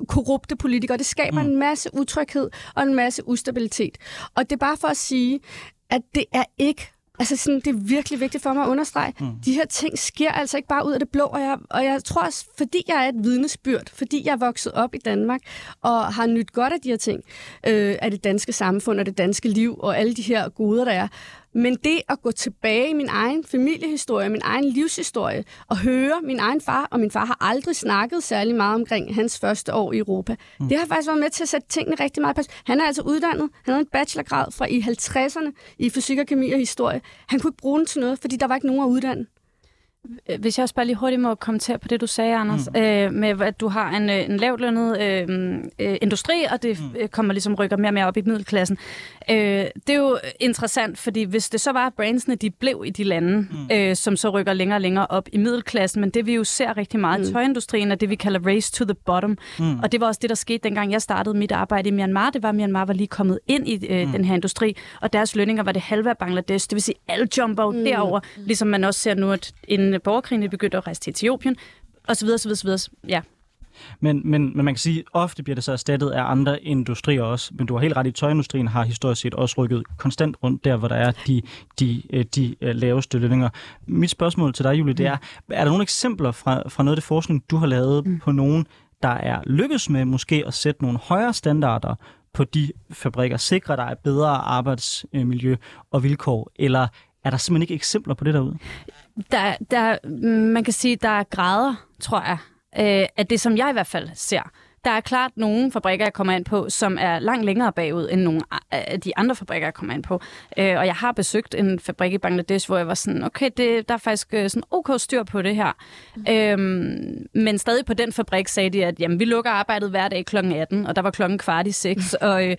Speaker 4: korrupte politikere. Det skaber mm. en masse utryghed og en masse ustabilitet. Og det er bare for at sige, at det er ikke Altså sådan, det er virkelig vigtigt for mig at understrege. Mm. De her ting sker altså ikke bare ud af det blå, og jeg, og jeg tror også, fordi jeg er et vidnesbyrd, fordi jeg er vokset op i Danmark og har nyt godt af de her ting, øh, af det danske samfund og det danske liv og alle de her goder, der er, Men det at gå tilbage i min egen familiehistorie, min egen livshistorie, og høre min egen far, og min far har aldrig snakket særlig meget omkring hans første år i Europa, mm. det har faktisk været med til at sætte tingene rigtig meget på. Han er altså uddannet, han havde en bachelorgrad fra i 50'erne i fysik og kemi og historie. Han kunne ikke bruge den til noget, fordi der var ikke nogen at uddanne.
Speaker 3: Øh, hvis jeg også bare lige hurtigt må kommentere på det, du sagde, Anders, mm. øh, med at du har en, øh, en lavtlønnet øh, øh, industri, og det mm. Kommer ligesom rykker mere og mere op i middelklassen. Øh, det er jo interessant, fordi hvis det så var, at brandsene de blev i de lande, mm. øh, som så rykker længere og længere op i middelklassen, men det vi jo ser rigtig meget mm. i tøjindustrien, er det, vi kalder race to the bottom. Mm. Og det var også det, der skete, dengang jeg startede mit arbejde i Myanmar. Det var, at Myanmar var lige kommet ind i øh, mm. den her industri, og deres lønninger var det halve af Bangladesh. Det vil sige, alle jumper mm. derover, ligesom man også ser nu, at en borgerkrigen er begyndt at rejse til Etiopien, og så videre, så videre, så videre. Ja.
Speaker 1: Men, men, men man kan sige, at ofte bliver det så erstattet af andre industrier også. Men du har helt ret i, tøjindustrien har historisk set også rykket konstant rundt der, hvor der er de, de, øh, de, de laveste lønninger. Mit spørgsmål til dig, Julie, det er, er der nogle eksempler fra, fra noget af det forskning, du har lavet mm. på nogen, der er lykkes med måske at sætte nogle højere standarder på de fabrikker, sikre, er bedre arbejdsmiljø og vilkår, eller er der simpelthen ikke eksempler på det derude?
Speaker 3: Der, der, man kan sige, der er grader, tror jeg, øh, af det, som jeg i hvert fald ser. Der er klart nogle fabrikker, jeg kommer ind på, som er langt længere bagud end nogle af de andre fabrikker, jeg kommer ind på. Øh, og jeg har besøgt en fabrik i Bangladesh, hvor jeg var sådan, okay, det, der er faktisk øh, sådan ok styr på det her. Mm. Øhm, men stadig på den fabrik sagde de, at jamen, vi lukker arbejdet hver dag kl. 18, og der var klokken kvart i seks, og øh,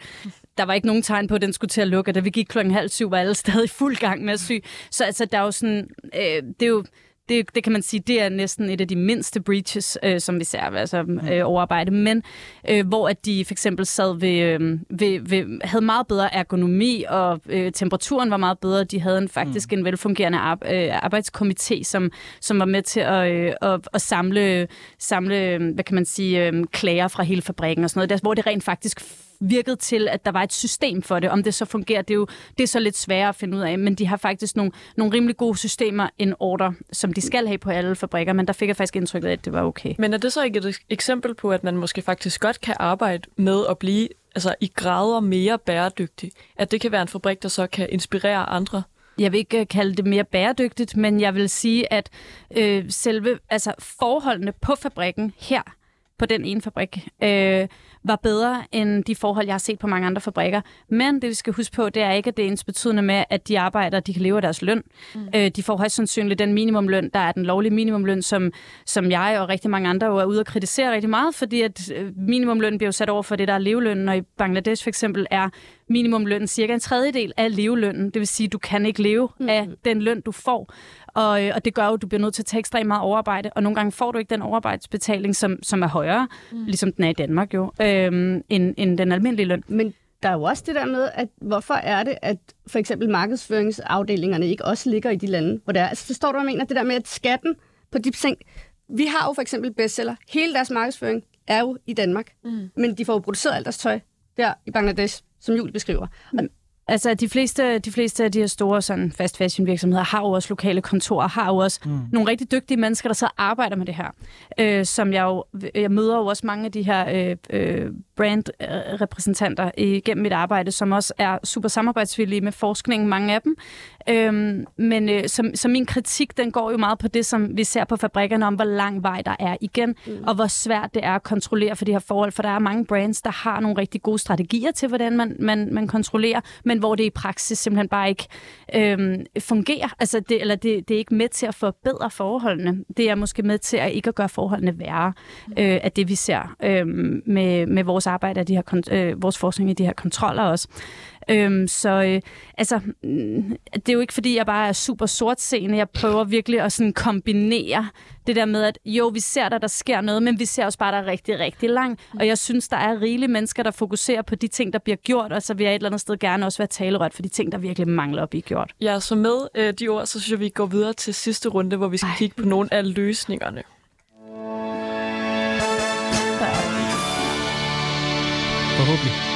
Speaker 3: der var ikke nogen tegn på, at den skulle til at lukke. Da vi gik klokken halv syv, var alle stadig fuld gang med at sy. Så altså, der er jo sådan, øh, det er jo det, det kan man sige, det er næsten et af de mindste breaches, øh, som vi ser, altså mm. øh, overarbejde, men øh, hvor at de for eksempel sad ved, øh, ved, ved, havde meget bedre ergonomi, og øh, temperaturen var meget bedre. De havde en, faktisk mm. en velfungerende ar, øh, arbejdskomité, som, som var med til at, øh, at, at samle, samle, hvad kan man sige, øh, klager fra hele fabrikken og sådan noget, der, hvor det rent faktisk virket til, at der var et system for det. Om det så fungerer, det er jo det er så lidt sværere at finde ud af, men de har faktisk nogle, nogle rimelig gode systemer en order, som de skal have på alle fabrikker, men der fik jeg faktisk indtryk af, at det var okay.
Speaker 2: Men er det så ikke et eksempel på, at man måske faktisk godt kan arbejde med at blive altså, i grader mere bæredygtig? At det kan være en fabrik, der så kan inspirere andre?
Speaker 3: jeg vil ikke kalde det mere bæredygtigt, men jeg vil sige, at øh, selve altså forholdene på fabrikken her, på den ene fabrik, øh, var bedre end de forhold, jeg har set på mange andre fabrikker. Men det, vi skal huske på, det er ikke, at det er ens betydende med, at de arbejder, de kan leve af deres løn. Mm. Øh, de får højst sandsynligt den minimumløn, der er den lovlige minimumløn, som, som jeg og rigtig mange andre jo er ude at kritisere rigtig meget, fordi at øh, minimumløn bliver jo sat over for det, der er levelønnen, og i Bangladesh for eksempel er minimumlønnen cirka en tredjedel af levelønnen. Det vil sige, at du kan ikke leve mm. af den løn, du får. Og, øh, og det gør jo, at du bliver nødt til at tage ekstremt meget overarbejde, og nogle gange får du ikke den overarbejdsbetaling, som, som er højere, mm. ligesom den er i Danmark jo, øh, end, end den almindelige løn.
Speaker 4: Men der er jo også det der med, at hvorfor er det, at for eksempel markedsføringsafdelingerne ikke også ligger i de lande, hvor det er. Altså forstår du, hvad jeg mener? Det der med, at skatten på de ting... Vi har jo for eksempel bestseller. Hele deres markedsføring er jo i Danmark, mm. men de får jo produceret alt deres tøj der i Bangladesh, som Julie beskriver. Og
Speaker 3: Altså, de fleste, de fleste af de her store sådan, fast fashion virksomheder har jo også lokale kontorer, har jo også mm. nogle rigtig dygtige mennesker, der så arbejder med det her. Øh, som jeg jo, jeg møder jo også mange af de her øh, øh, brandrepræsentanter igennem mit arbejde, som også er super samarbejdsvillige med forskningen, mange af dem. Øhm, men øh, så, så min kritik, den går jo meget på det, som vi ser på fabrikkerne, om hvor lang vej der er igen, mm. og hvor svært det er at kontrollere for de her forhold, for der er mange brands, der har nogle rigtig gode strategier til, hvordan man, man, man kontrollerer, men hvor det i praksis simpelthen bare ikke øhm, fungerer. Altså det, eller det, det er ikke med til at forbedre forholdene. Det er måske med til at ikke at gøre forholdene værre mm. øh, af det, vi ser øh, med, med vores arbejde, af de her, øh, vores forskning i de her kontroller også. Øhm, så øh, altså, mm, det er jo ikke fordi, jeg bare er super sortseende. Jeg prøver virkelig at sådan kombinere det der med, at jo, vi ser, der der sker noget, men vi ser også bare, der er rigtig, rigtig langt. Og jeg synes, der er rigelige mennesker, der fokuserer på de ting, der bliver gjort, og så vil jeg et eller andet sted gerne også være talerørt for de ting, der virkelig mangler at blive gjort.
Speaker 2: Ja, så med øh, de ord, så synes jeg, vi går videre til sidste runde, hvor vi skal Ej. kigge på nogle af løsningerne.
Speaker 1: Forhåbentlig.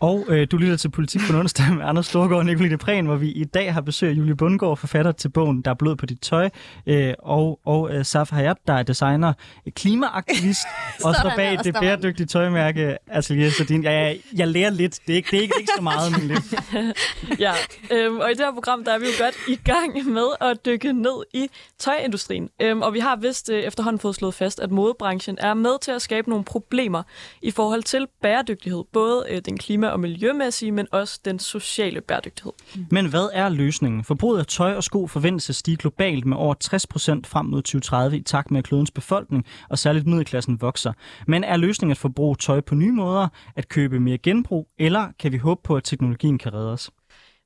Speaker 1: Og øh, du lytter til Politik på onsdag med Anders Storgård og Nicoline Prehn, hvor vi i dag har besøg af Julie Bundgaard, forfatter til bogen Der er blod på dit tøj, øh, og, og øh, Saf Hayat, der er designer, klimaaktivist, og står bag det bæredygtige tøjmærke Atelier Sardin. Ja, jeg, jeg lærer lidt. Det er ikke, det er ikke, ikke så meget, men lidt.
Speaker 2: Ja, øhm, og i det her program, der er vi jo godt i gang med at dykke ned i tøjindustrien. Øhm, og vi har vist øh, efterhånden fået slået fast, at modebranchen er med til at skabe nogle problemer i forhold til bæredygtighed. Både øh, den klima- og miljømæssige, men også den sociale bæredygtighed.
Speaker 1: Men hvad er løsningen? Forbruget af tøj og sko forventes at stige globalt med over 60 procent frem mod 2030 i takt med, at klodens befolkning og særligt middelklassen vokser. Men er løsningen at forbruge tøj på nye måder, at købe mere genbrug, eller kan vi håbe på, at teknologien kan redde os?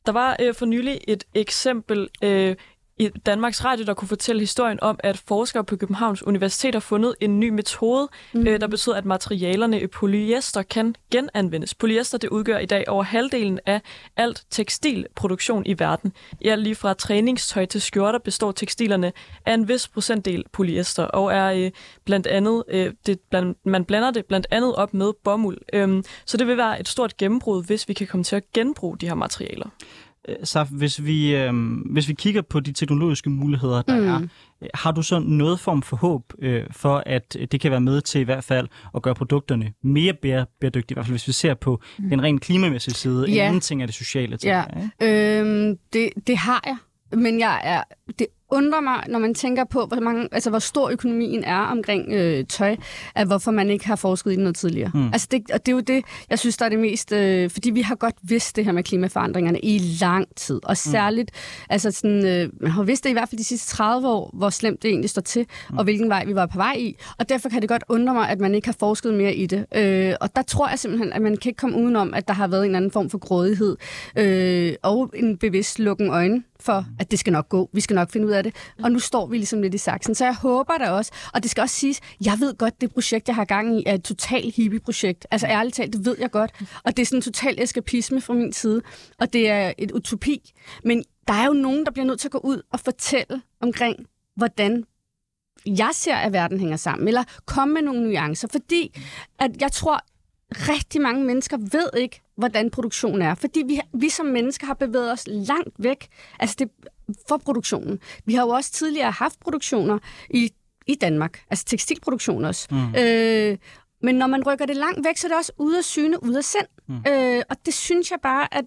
Speaker 2: Der var øh, for nylig et eksempel øh, i Danmarks Radio, der kunne fortælle historien om, at forskere på Københavns Universitet har fundet en ny metode, mm. øh, der betyder, at materialerne i polyester kan genanvendes. Polyester det udgør i dag over halvdelen af alt tekstilproduktion i verden. I alt lige fra træningstøj til skjorter består tekstilerne af en vis procentdel polyester, og er øh, blandt andet, øh, det, blandt, man blander det blandt andet op med bomuld. Øhm, så det vil være et stort gennembrud, hvis vi kan komme til at genbruge de her materialer.
Speaker 1: Øh, Saf, hvis vi, øh, hvis vi kigger på de teknologiske muligheder, der mm. er, øh, har du så noget form for håb øh, for, at det kan være med til i hvert fald at gøre produkterne mere bære, bæredygtige, i hvert fald hvis vi ser på mm. den rent klimamæssige side,
Speaker 4: Ja.
Speaker 1: inden ting af det sociale. Ting,
Speaker 4: Ja,
Speaker 1: ikke?
Speaker 4: øhm, det, det har jeg. Men jeg er, det undrer mig, når man tænker på, hvor, mange, altså, hvor stor økonomien er omkring øh, tøj, at hvorfor man ikke har forsket i det noget tidligere. Mm. Altså det, og det er jo det, jeg synes, der er det mest... Øh, fordi vi har godt vidst det her med klimaforandringerne i lang tid. Og særligt, mm. altså sådan, øh, man har vidst det i hvert fald de sidste 30 år, hvor slemt det egentlig står til, mm. og hvilken vej vi var på vej i. Og derfor kan det godt undre mig, at man ikke har forsket mere i det. Øh, og der tror jeg simpelthen, at man kan ikke komme udenom, at der har været en anden form for grådighed, øh, og en bevidst lukken øjne for, at det skal nok gå. Vi skal nok finde ud af det. Og nu står vi ligesom lidt i saksen. Så jeg håber da også, og det skal også siges, jeg ved godt, det projekt, jeg har gang i, er et total hippie-projekt. Altså ærligt talt, det ved jeg godt. Og det er sådan en total eskapisme fra min side. Og det er et utopi. Men der er jo nogen, der bliver nødt til at gå ud og fortælle omkring, hvordan jeg ser, at verden hænger sammen, eller komme med nogle nuancer, fordi at jeg tror, rigtig mange mennesker ved ikke, hvordan produktion er, fordi vi, vi som mennesker har bevæget os langt væk altså det, for produktionen. Vi har jo også tidligere haft produktioner i, i Danmark, altså tekstilproduktion også. Mm. Øh, men når man rykker det langt væk, så er det også ude af syne, ude af sind. Mm. Øh, og det synes jeg bare, at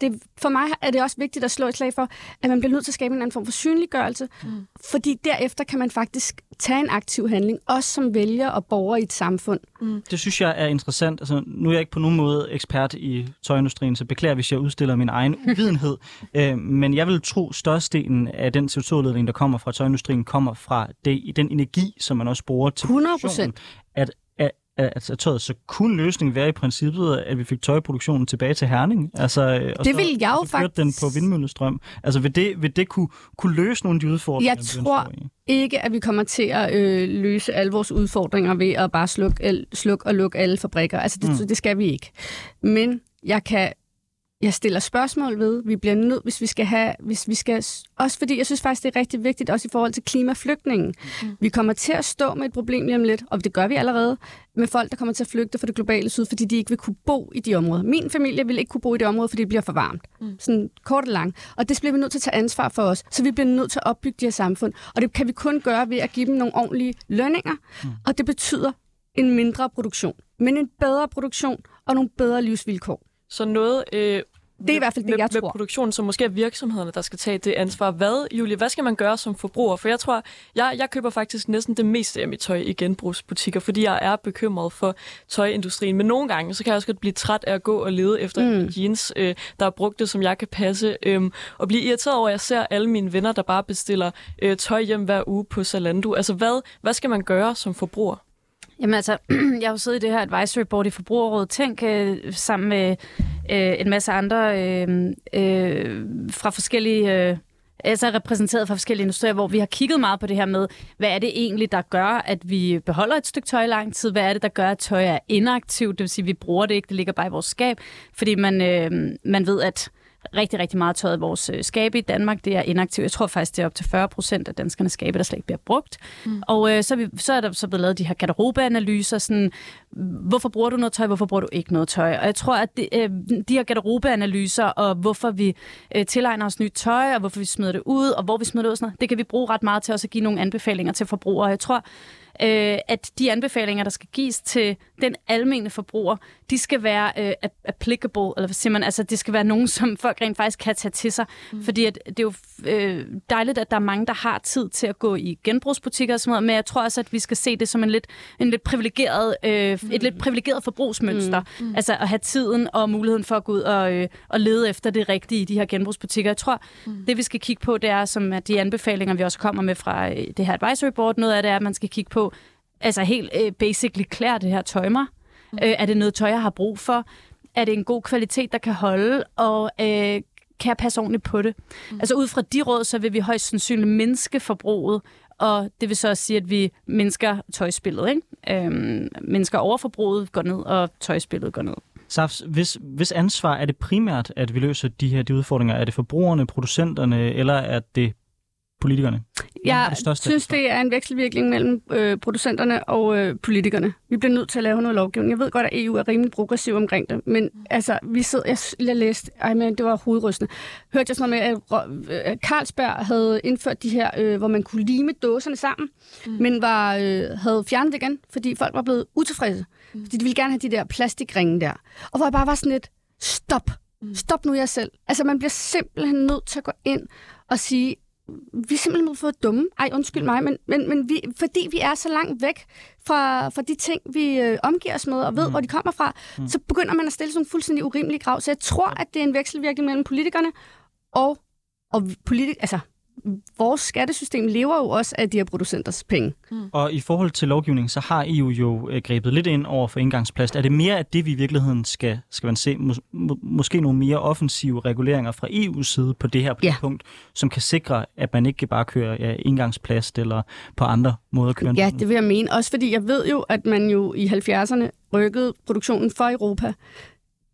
Speaker 4: det, for mig er det også vigtigt at slå et slag for, at man bliver nødt til at skabe en anden form for synliggørelse, mm. fordi derefter kan man faktisk tage en aktiv handling, også som vælger og borger i et samfund.
Speaker 1: Mm. Det synes jeg er interessant. Altså, nu er jeg ikke på nogen måde ekspert i tøjindustrien, så beklager, hvis jeg udstiller min egen uvidenhed. øh, men jeg vil tro, størstedelen af den CO2-udledning, der kommer fra tøjindustrien, kommer fra det, den energi, som man også bruger til
Speaker 4: 100
Speaker 1: produktionen. At altså tøjet, så kunne løsningen være i princippet, at vi fik tøjproduktionen tilbage til Herning? Altså, og
Speaker 4: det
Speaker 1: så,
Speaker 4: vil jeg jo faktisk...
Speaker 1: den på vindmøllestrøm. Altså vil det, vil det kunne, kunne løse nogle af de udfordringer?
Speaker 4: Jeg tror ikke, at vi kommer til at øh, løse alle vores udfordringer ved at bare slukke el, sluk og lukke alle fabrikker. Altså det, mm. det skal vi ikke. Men jeg kan jeg stiller spørgsmål ved. Vi bliver nødt, hvis vi skal have, hvis vi skal, også fordi jeg synes faktisk, det er rigtig vigtigt, også i forhold til klimaflygtningen. Mm. Vi kommer til at stå med et problem lige om lidt, og det gør vi allerede, med folk, der kommer til at flygte fra det globale syd, fordi de ikke vil kunne bo i de områder. Min familie vil ikke kunne bo i det område, fordi det bliver for varmt. Mm. Sådan kort og lang. Og det bliver vi nødt til at tage ansvar for os. Så vi bliver nødt til at opbygge de her samfund. Og det kan vi kun gøre ved at give dem nogle ordentlige lønninger. Mm. Og det betyder en mindre produktion, men en bedre produktion og nogle bedre livsvilkår.
Speaker 2: Så noget øh,
Speaker 4: det er i hvert fald det,
Speaker 2: med,
Speaker 4: jeg tror.
Speaker 2: Med produktion, så måske er virksomhederne, der skal tage det ansvar. Hvad, Julie, hvad skal man gøre som forbruger? For jeg tror, jeg, jeg køber faktisk næsten det meste af mit tøj i genbrugsbutikker, fordi jeg er bekymret for tøjindustrien. Men nogle gange, så kan jeg også godt blive træt af at gå og lede efter mm. jeans, øh, der er brugte, som jeg kan passe. Øh, og blive irriteret over, at jeg ser alle mine venner, der bare bestiller øh, tøj hjem hver uge på Zalando. Altså, hvad, hvad skal man gøre som forbruger?
Speaker 3: Jamen altså, jeg har jo siddet i det her advisory board i Forbrugerrådet Tænk øh, sammen med øh, en masse andre øh, øh, fra forskellige... Øh, altså repræsenteret fra forskellige industrier, hvor vi har kigget meget på det her med, hvad er det egentlig, der gør, at vi beholder et stykke tøj i lang tid? Hvad er det, der gør, at tøj er inaktivt? Det vil sige, at vi bruger det ikke, det ligger bare i vores skab, fordi man, øh, man ved, at rigtig, rigtig meget tøjet i vores øh, skabe i Danmark. Det er inaktivt. Jeg tror faktisk, det er op til 40 procent af danskernes skabe, der slet ikke bliver brugt. Mm. Og øh, så, er vi, så er der så blevet lavet de her garderobeanalyser. Sådan, hvorfor bruger du noget tøj, hvorfor bruger du ikke noget tøj? Og jeg tror, at det, øh, de her garderobeanalyser, og hvorfor vi øh, tilegner os nyt tøj, og hvorfor vi smider det ud, og hvor vi smider det ud, sådan noget, det kan vi bruge ret meget til også at give nogle anbefalinger til forbrugere. Jeg tror, øh, at de anbefalinger, der skal gives til den almene forbruger, de skal være øh, applicable, eller hvad siger man, altså det skal være nogen, som folk rent faktisk kan tage til sig. Mm. Fordi at, det er jo øh, dejligt, at der er mange, der har tid til at gå i genbrugsbutikker og sådan noget, men jeg tror også, at vi skal se det som en lidt, en lidt privilegeret, øh, mm. et lidt privilegeret forbrugsmønster. Mm. Mm. Altså at have tiden og muligheden for at gå ud og, øh, og lede efter det rigtige i de her genbrugsbutikker. Jeg tror, mm. det vi skal kigge på, det er, som at de anbefalinger, vi også kommer med fra øh, det her advisory board, noget af det er, at man skal kigge på, altså helt øh, basically klæder det her tøj mig? Mm. Øh, er det noget tøj, jeg har brug for? Er det en god kvalitet, der kan holde? Og øh, kan jeg passe ordentligt på det? Mm. Altså ud fra de råd, så vil vi højst sandsynligt mindske forbruget, og det vil så også sige, at vi mindsker tøjspillet. Ikke? Øhm, mindsker overforbruget går ned, og tøjspillet går ned.
Speaker 1: Safs, hvis, hvis ansvar er det primært, at vi løser de her de udfordringer? Er det forbrugerne, producenterne, eller er det politikerne?
Speaker 4: Jeg det synes, det er en vekselvirkning mellem øh, producenterne og øh, politikerne. Vi bliver nødt til at lave noget lovgivning. Jeg ved godt, at EU er rimelig progressiv omkring det, men altså, vi sidder, jeg, jeg læste, ej, men det var hovedrystende. Hørte jeg sådan noget med, at Carlsberg havde indført de her, øh, hvor man kunne lime dåserne sammen, mm. men var, øh, havde fjernet det igen, fordi folk var blevet utilfredse. Mm. Fordi de ville gerne have de der plastikringe der. Og hvor jeg bare var sådan lidt, stop, mm. stop nu jer selv. Altså, man bliver simpelthen nødt til at gå ind og sige, vi er simpelthen blevet fået dumme. Ej, undskyld mig, men, men, men vi, fordi vi er så langt væk fra, fra de ting, vi øh, omgiver os med, og ved, mm. hvor de kommer fra, mm. så begynder man at stille sådan nogle fuldstændig urimelige krav. Så jeg tror, at det er en vekselvirkning mellem politikerne og, og politik, altså vores skattesystem lever jo også af de her producenters penge.
Speaker 1: Mm. Og i forhold til lovgivning, så har EU jo øh, grebet lidt ind over for indgangsplast. Er det mere af det, vi i virkeligheden skal, skal man se, mås- må, måske nogle mere offensive reguleringer fra EU's side på det her
Speaker 4: ja.
Speaker 1: punkt, som kan sikre, at man ikke bare kører ja, indgangsplast eller på andre måder kører
Speaker 4: Ja, det vil jeg mene. Også fordi jeg ved jo, at man jo i 70'erne rykkede produktionen for Europa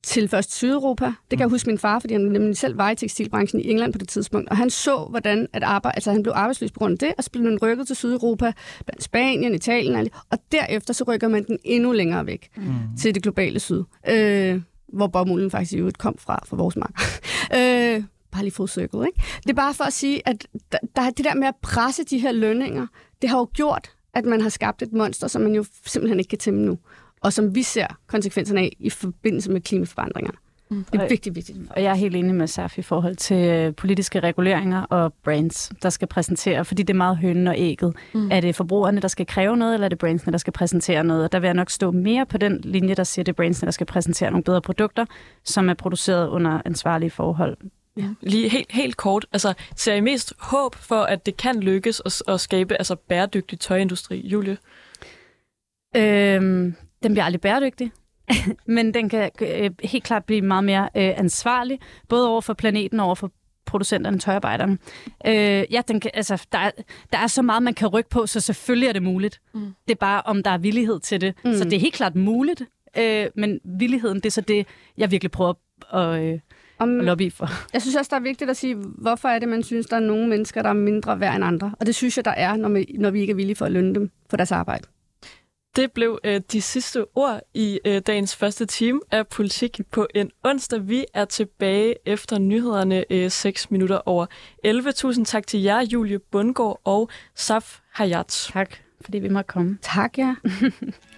Speaker 4: til først Sydeuropa. Det kan jeg mm. huske min far, fordi han nemlig selv var i tekstilbranchen i England på det tidspunkt. Og han så, hvordan at arbejde, altså han blev arbejdsløs på grund af det, og så blev han rykket til Sydeuropa, blandt Spanien, Italien, og derefter så rykker man den endnu længere væk mm. til det globale syd. Øh, hvor bomulden faktisk i kom fra, fra vores mark. øh, bare lige full circle, ikke? Det er bare for at sige, at der, der, det der med at presse de her lønninger, det har jo gjort, at man har skabt et monster, som man jo simpelthen ikke kan tæmme nu og som vi ser konsekvenserne af i forbindelse med klimaforandringerne. Mm. Det er vigtigt, vigtigt.
Speaker 3: Og jeg er helt enig med Saf i forhold til øh, politiske reguleringer og brands, der skal præsentere, fordi det er meget hønnen og ægget. Mm. Er det forbrugerne, der skal kræve noget, eller er det brandsene, der skal præsentere noget? Og der vil jeg nok stå mere på den linje, der siger, at det er brandsene, der skal præsentere nogle bedre produkter, som er produceret under ansvarlige forhold.
Speaker 2: Ja. Lige helt, helt kort, altså ser I mest håb for, at det kan lykkes at, at skabe altså bæredygtig tøjindustri, Julie?
Speaker 3: Øhm, den bliver aldrig bæredygtig, men den kan øh, helt klart blive meget mere øh, ansvarlig, både over for planeten og over for producenterne, tøjarbejderne. Øh, ja, den kan, altså, der, er, der er så meget, man kan rykke på, så selvfølgelig er det muligt. Mm. Det er bare, om der er villighed til det. Mm. Så det er helt klart muligt, øh, men villigheden, det er så det, jeg virkelig prøver at, øh, om, at lobby for.
Speaker 4: Jeg synes også, der er vigtigt at sige, hvorfor er det, man synes, der er nogle mennesker, der er mindre værd end andre. Og det synes jeg, der er, når vi, når vi ikke er villige for at lønne dem for deres arbejde.
Speaker 2: Det blev øh, de sidste ord i øh, dagens første time af Politik på en onsdag. Vi er tilbage efter nyhederne øh, 6 minutter over 11. Tusind tak til jer, Julie Bundgaard og Saf Hayat.
Speaker 3: Tak, fordi vi måtte komme.
Speaker 4: Tak, ja.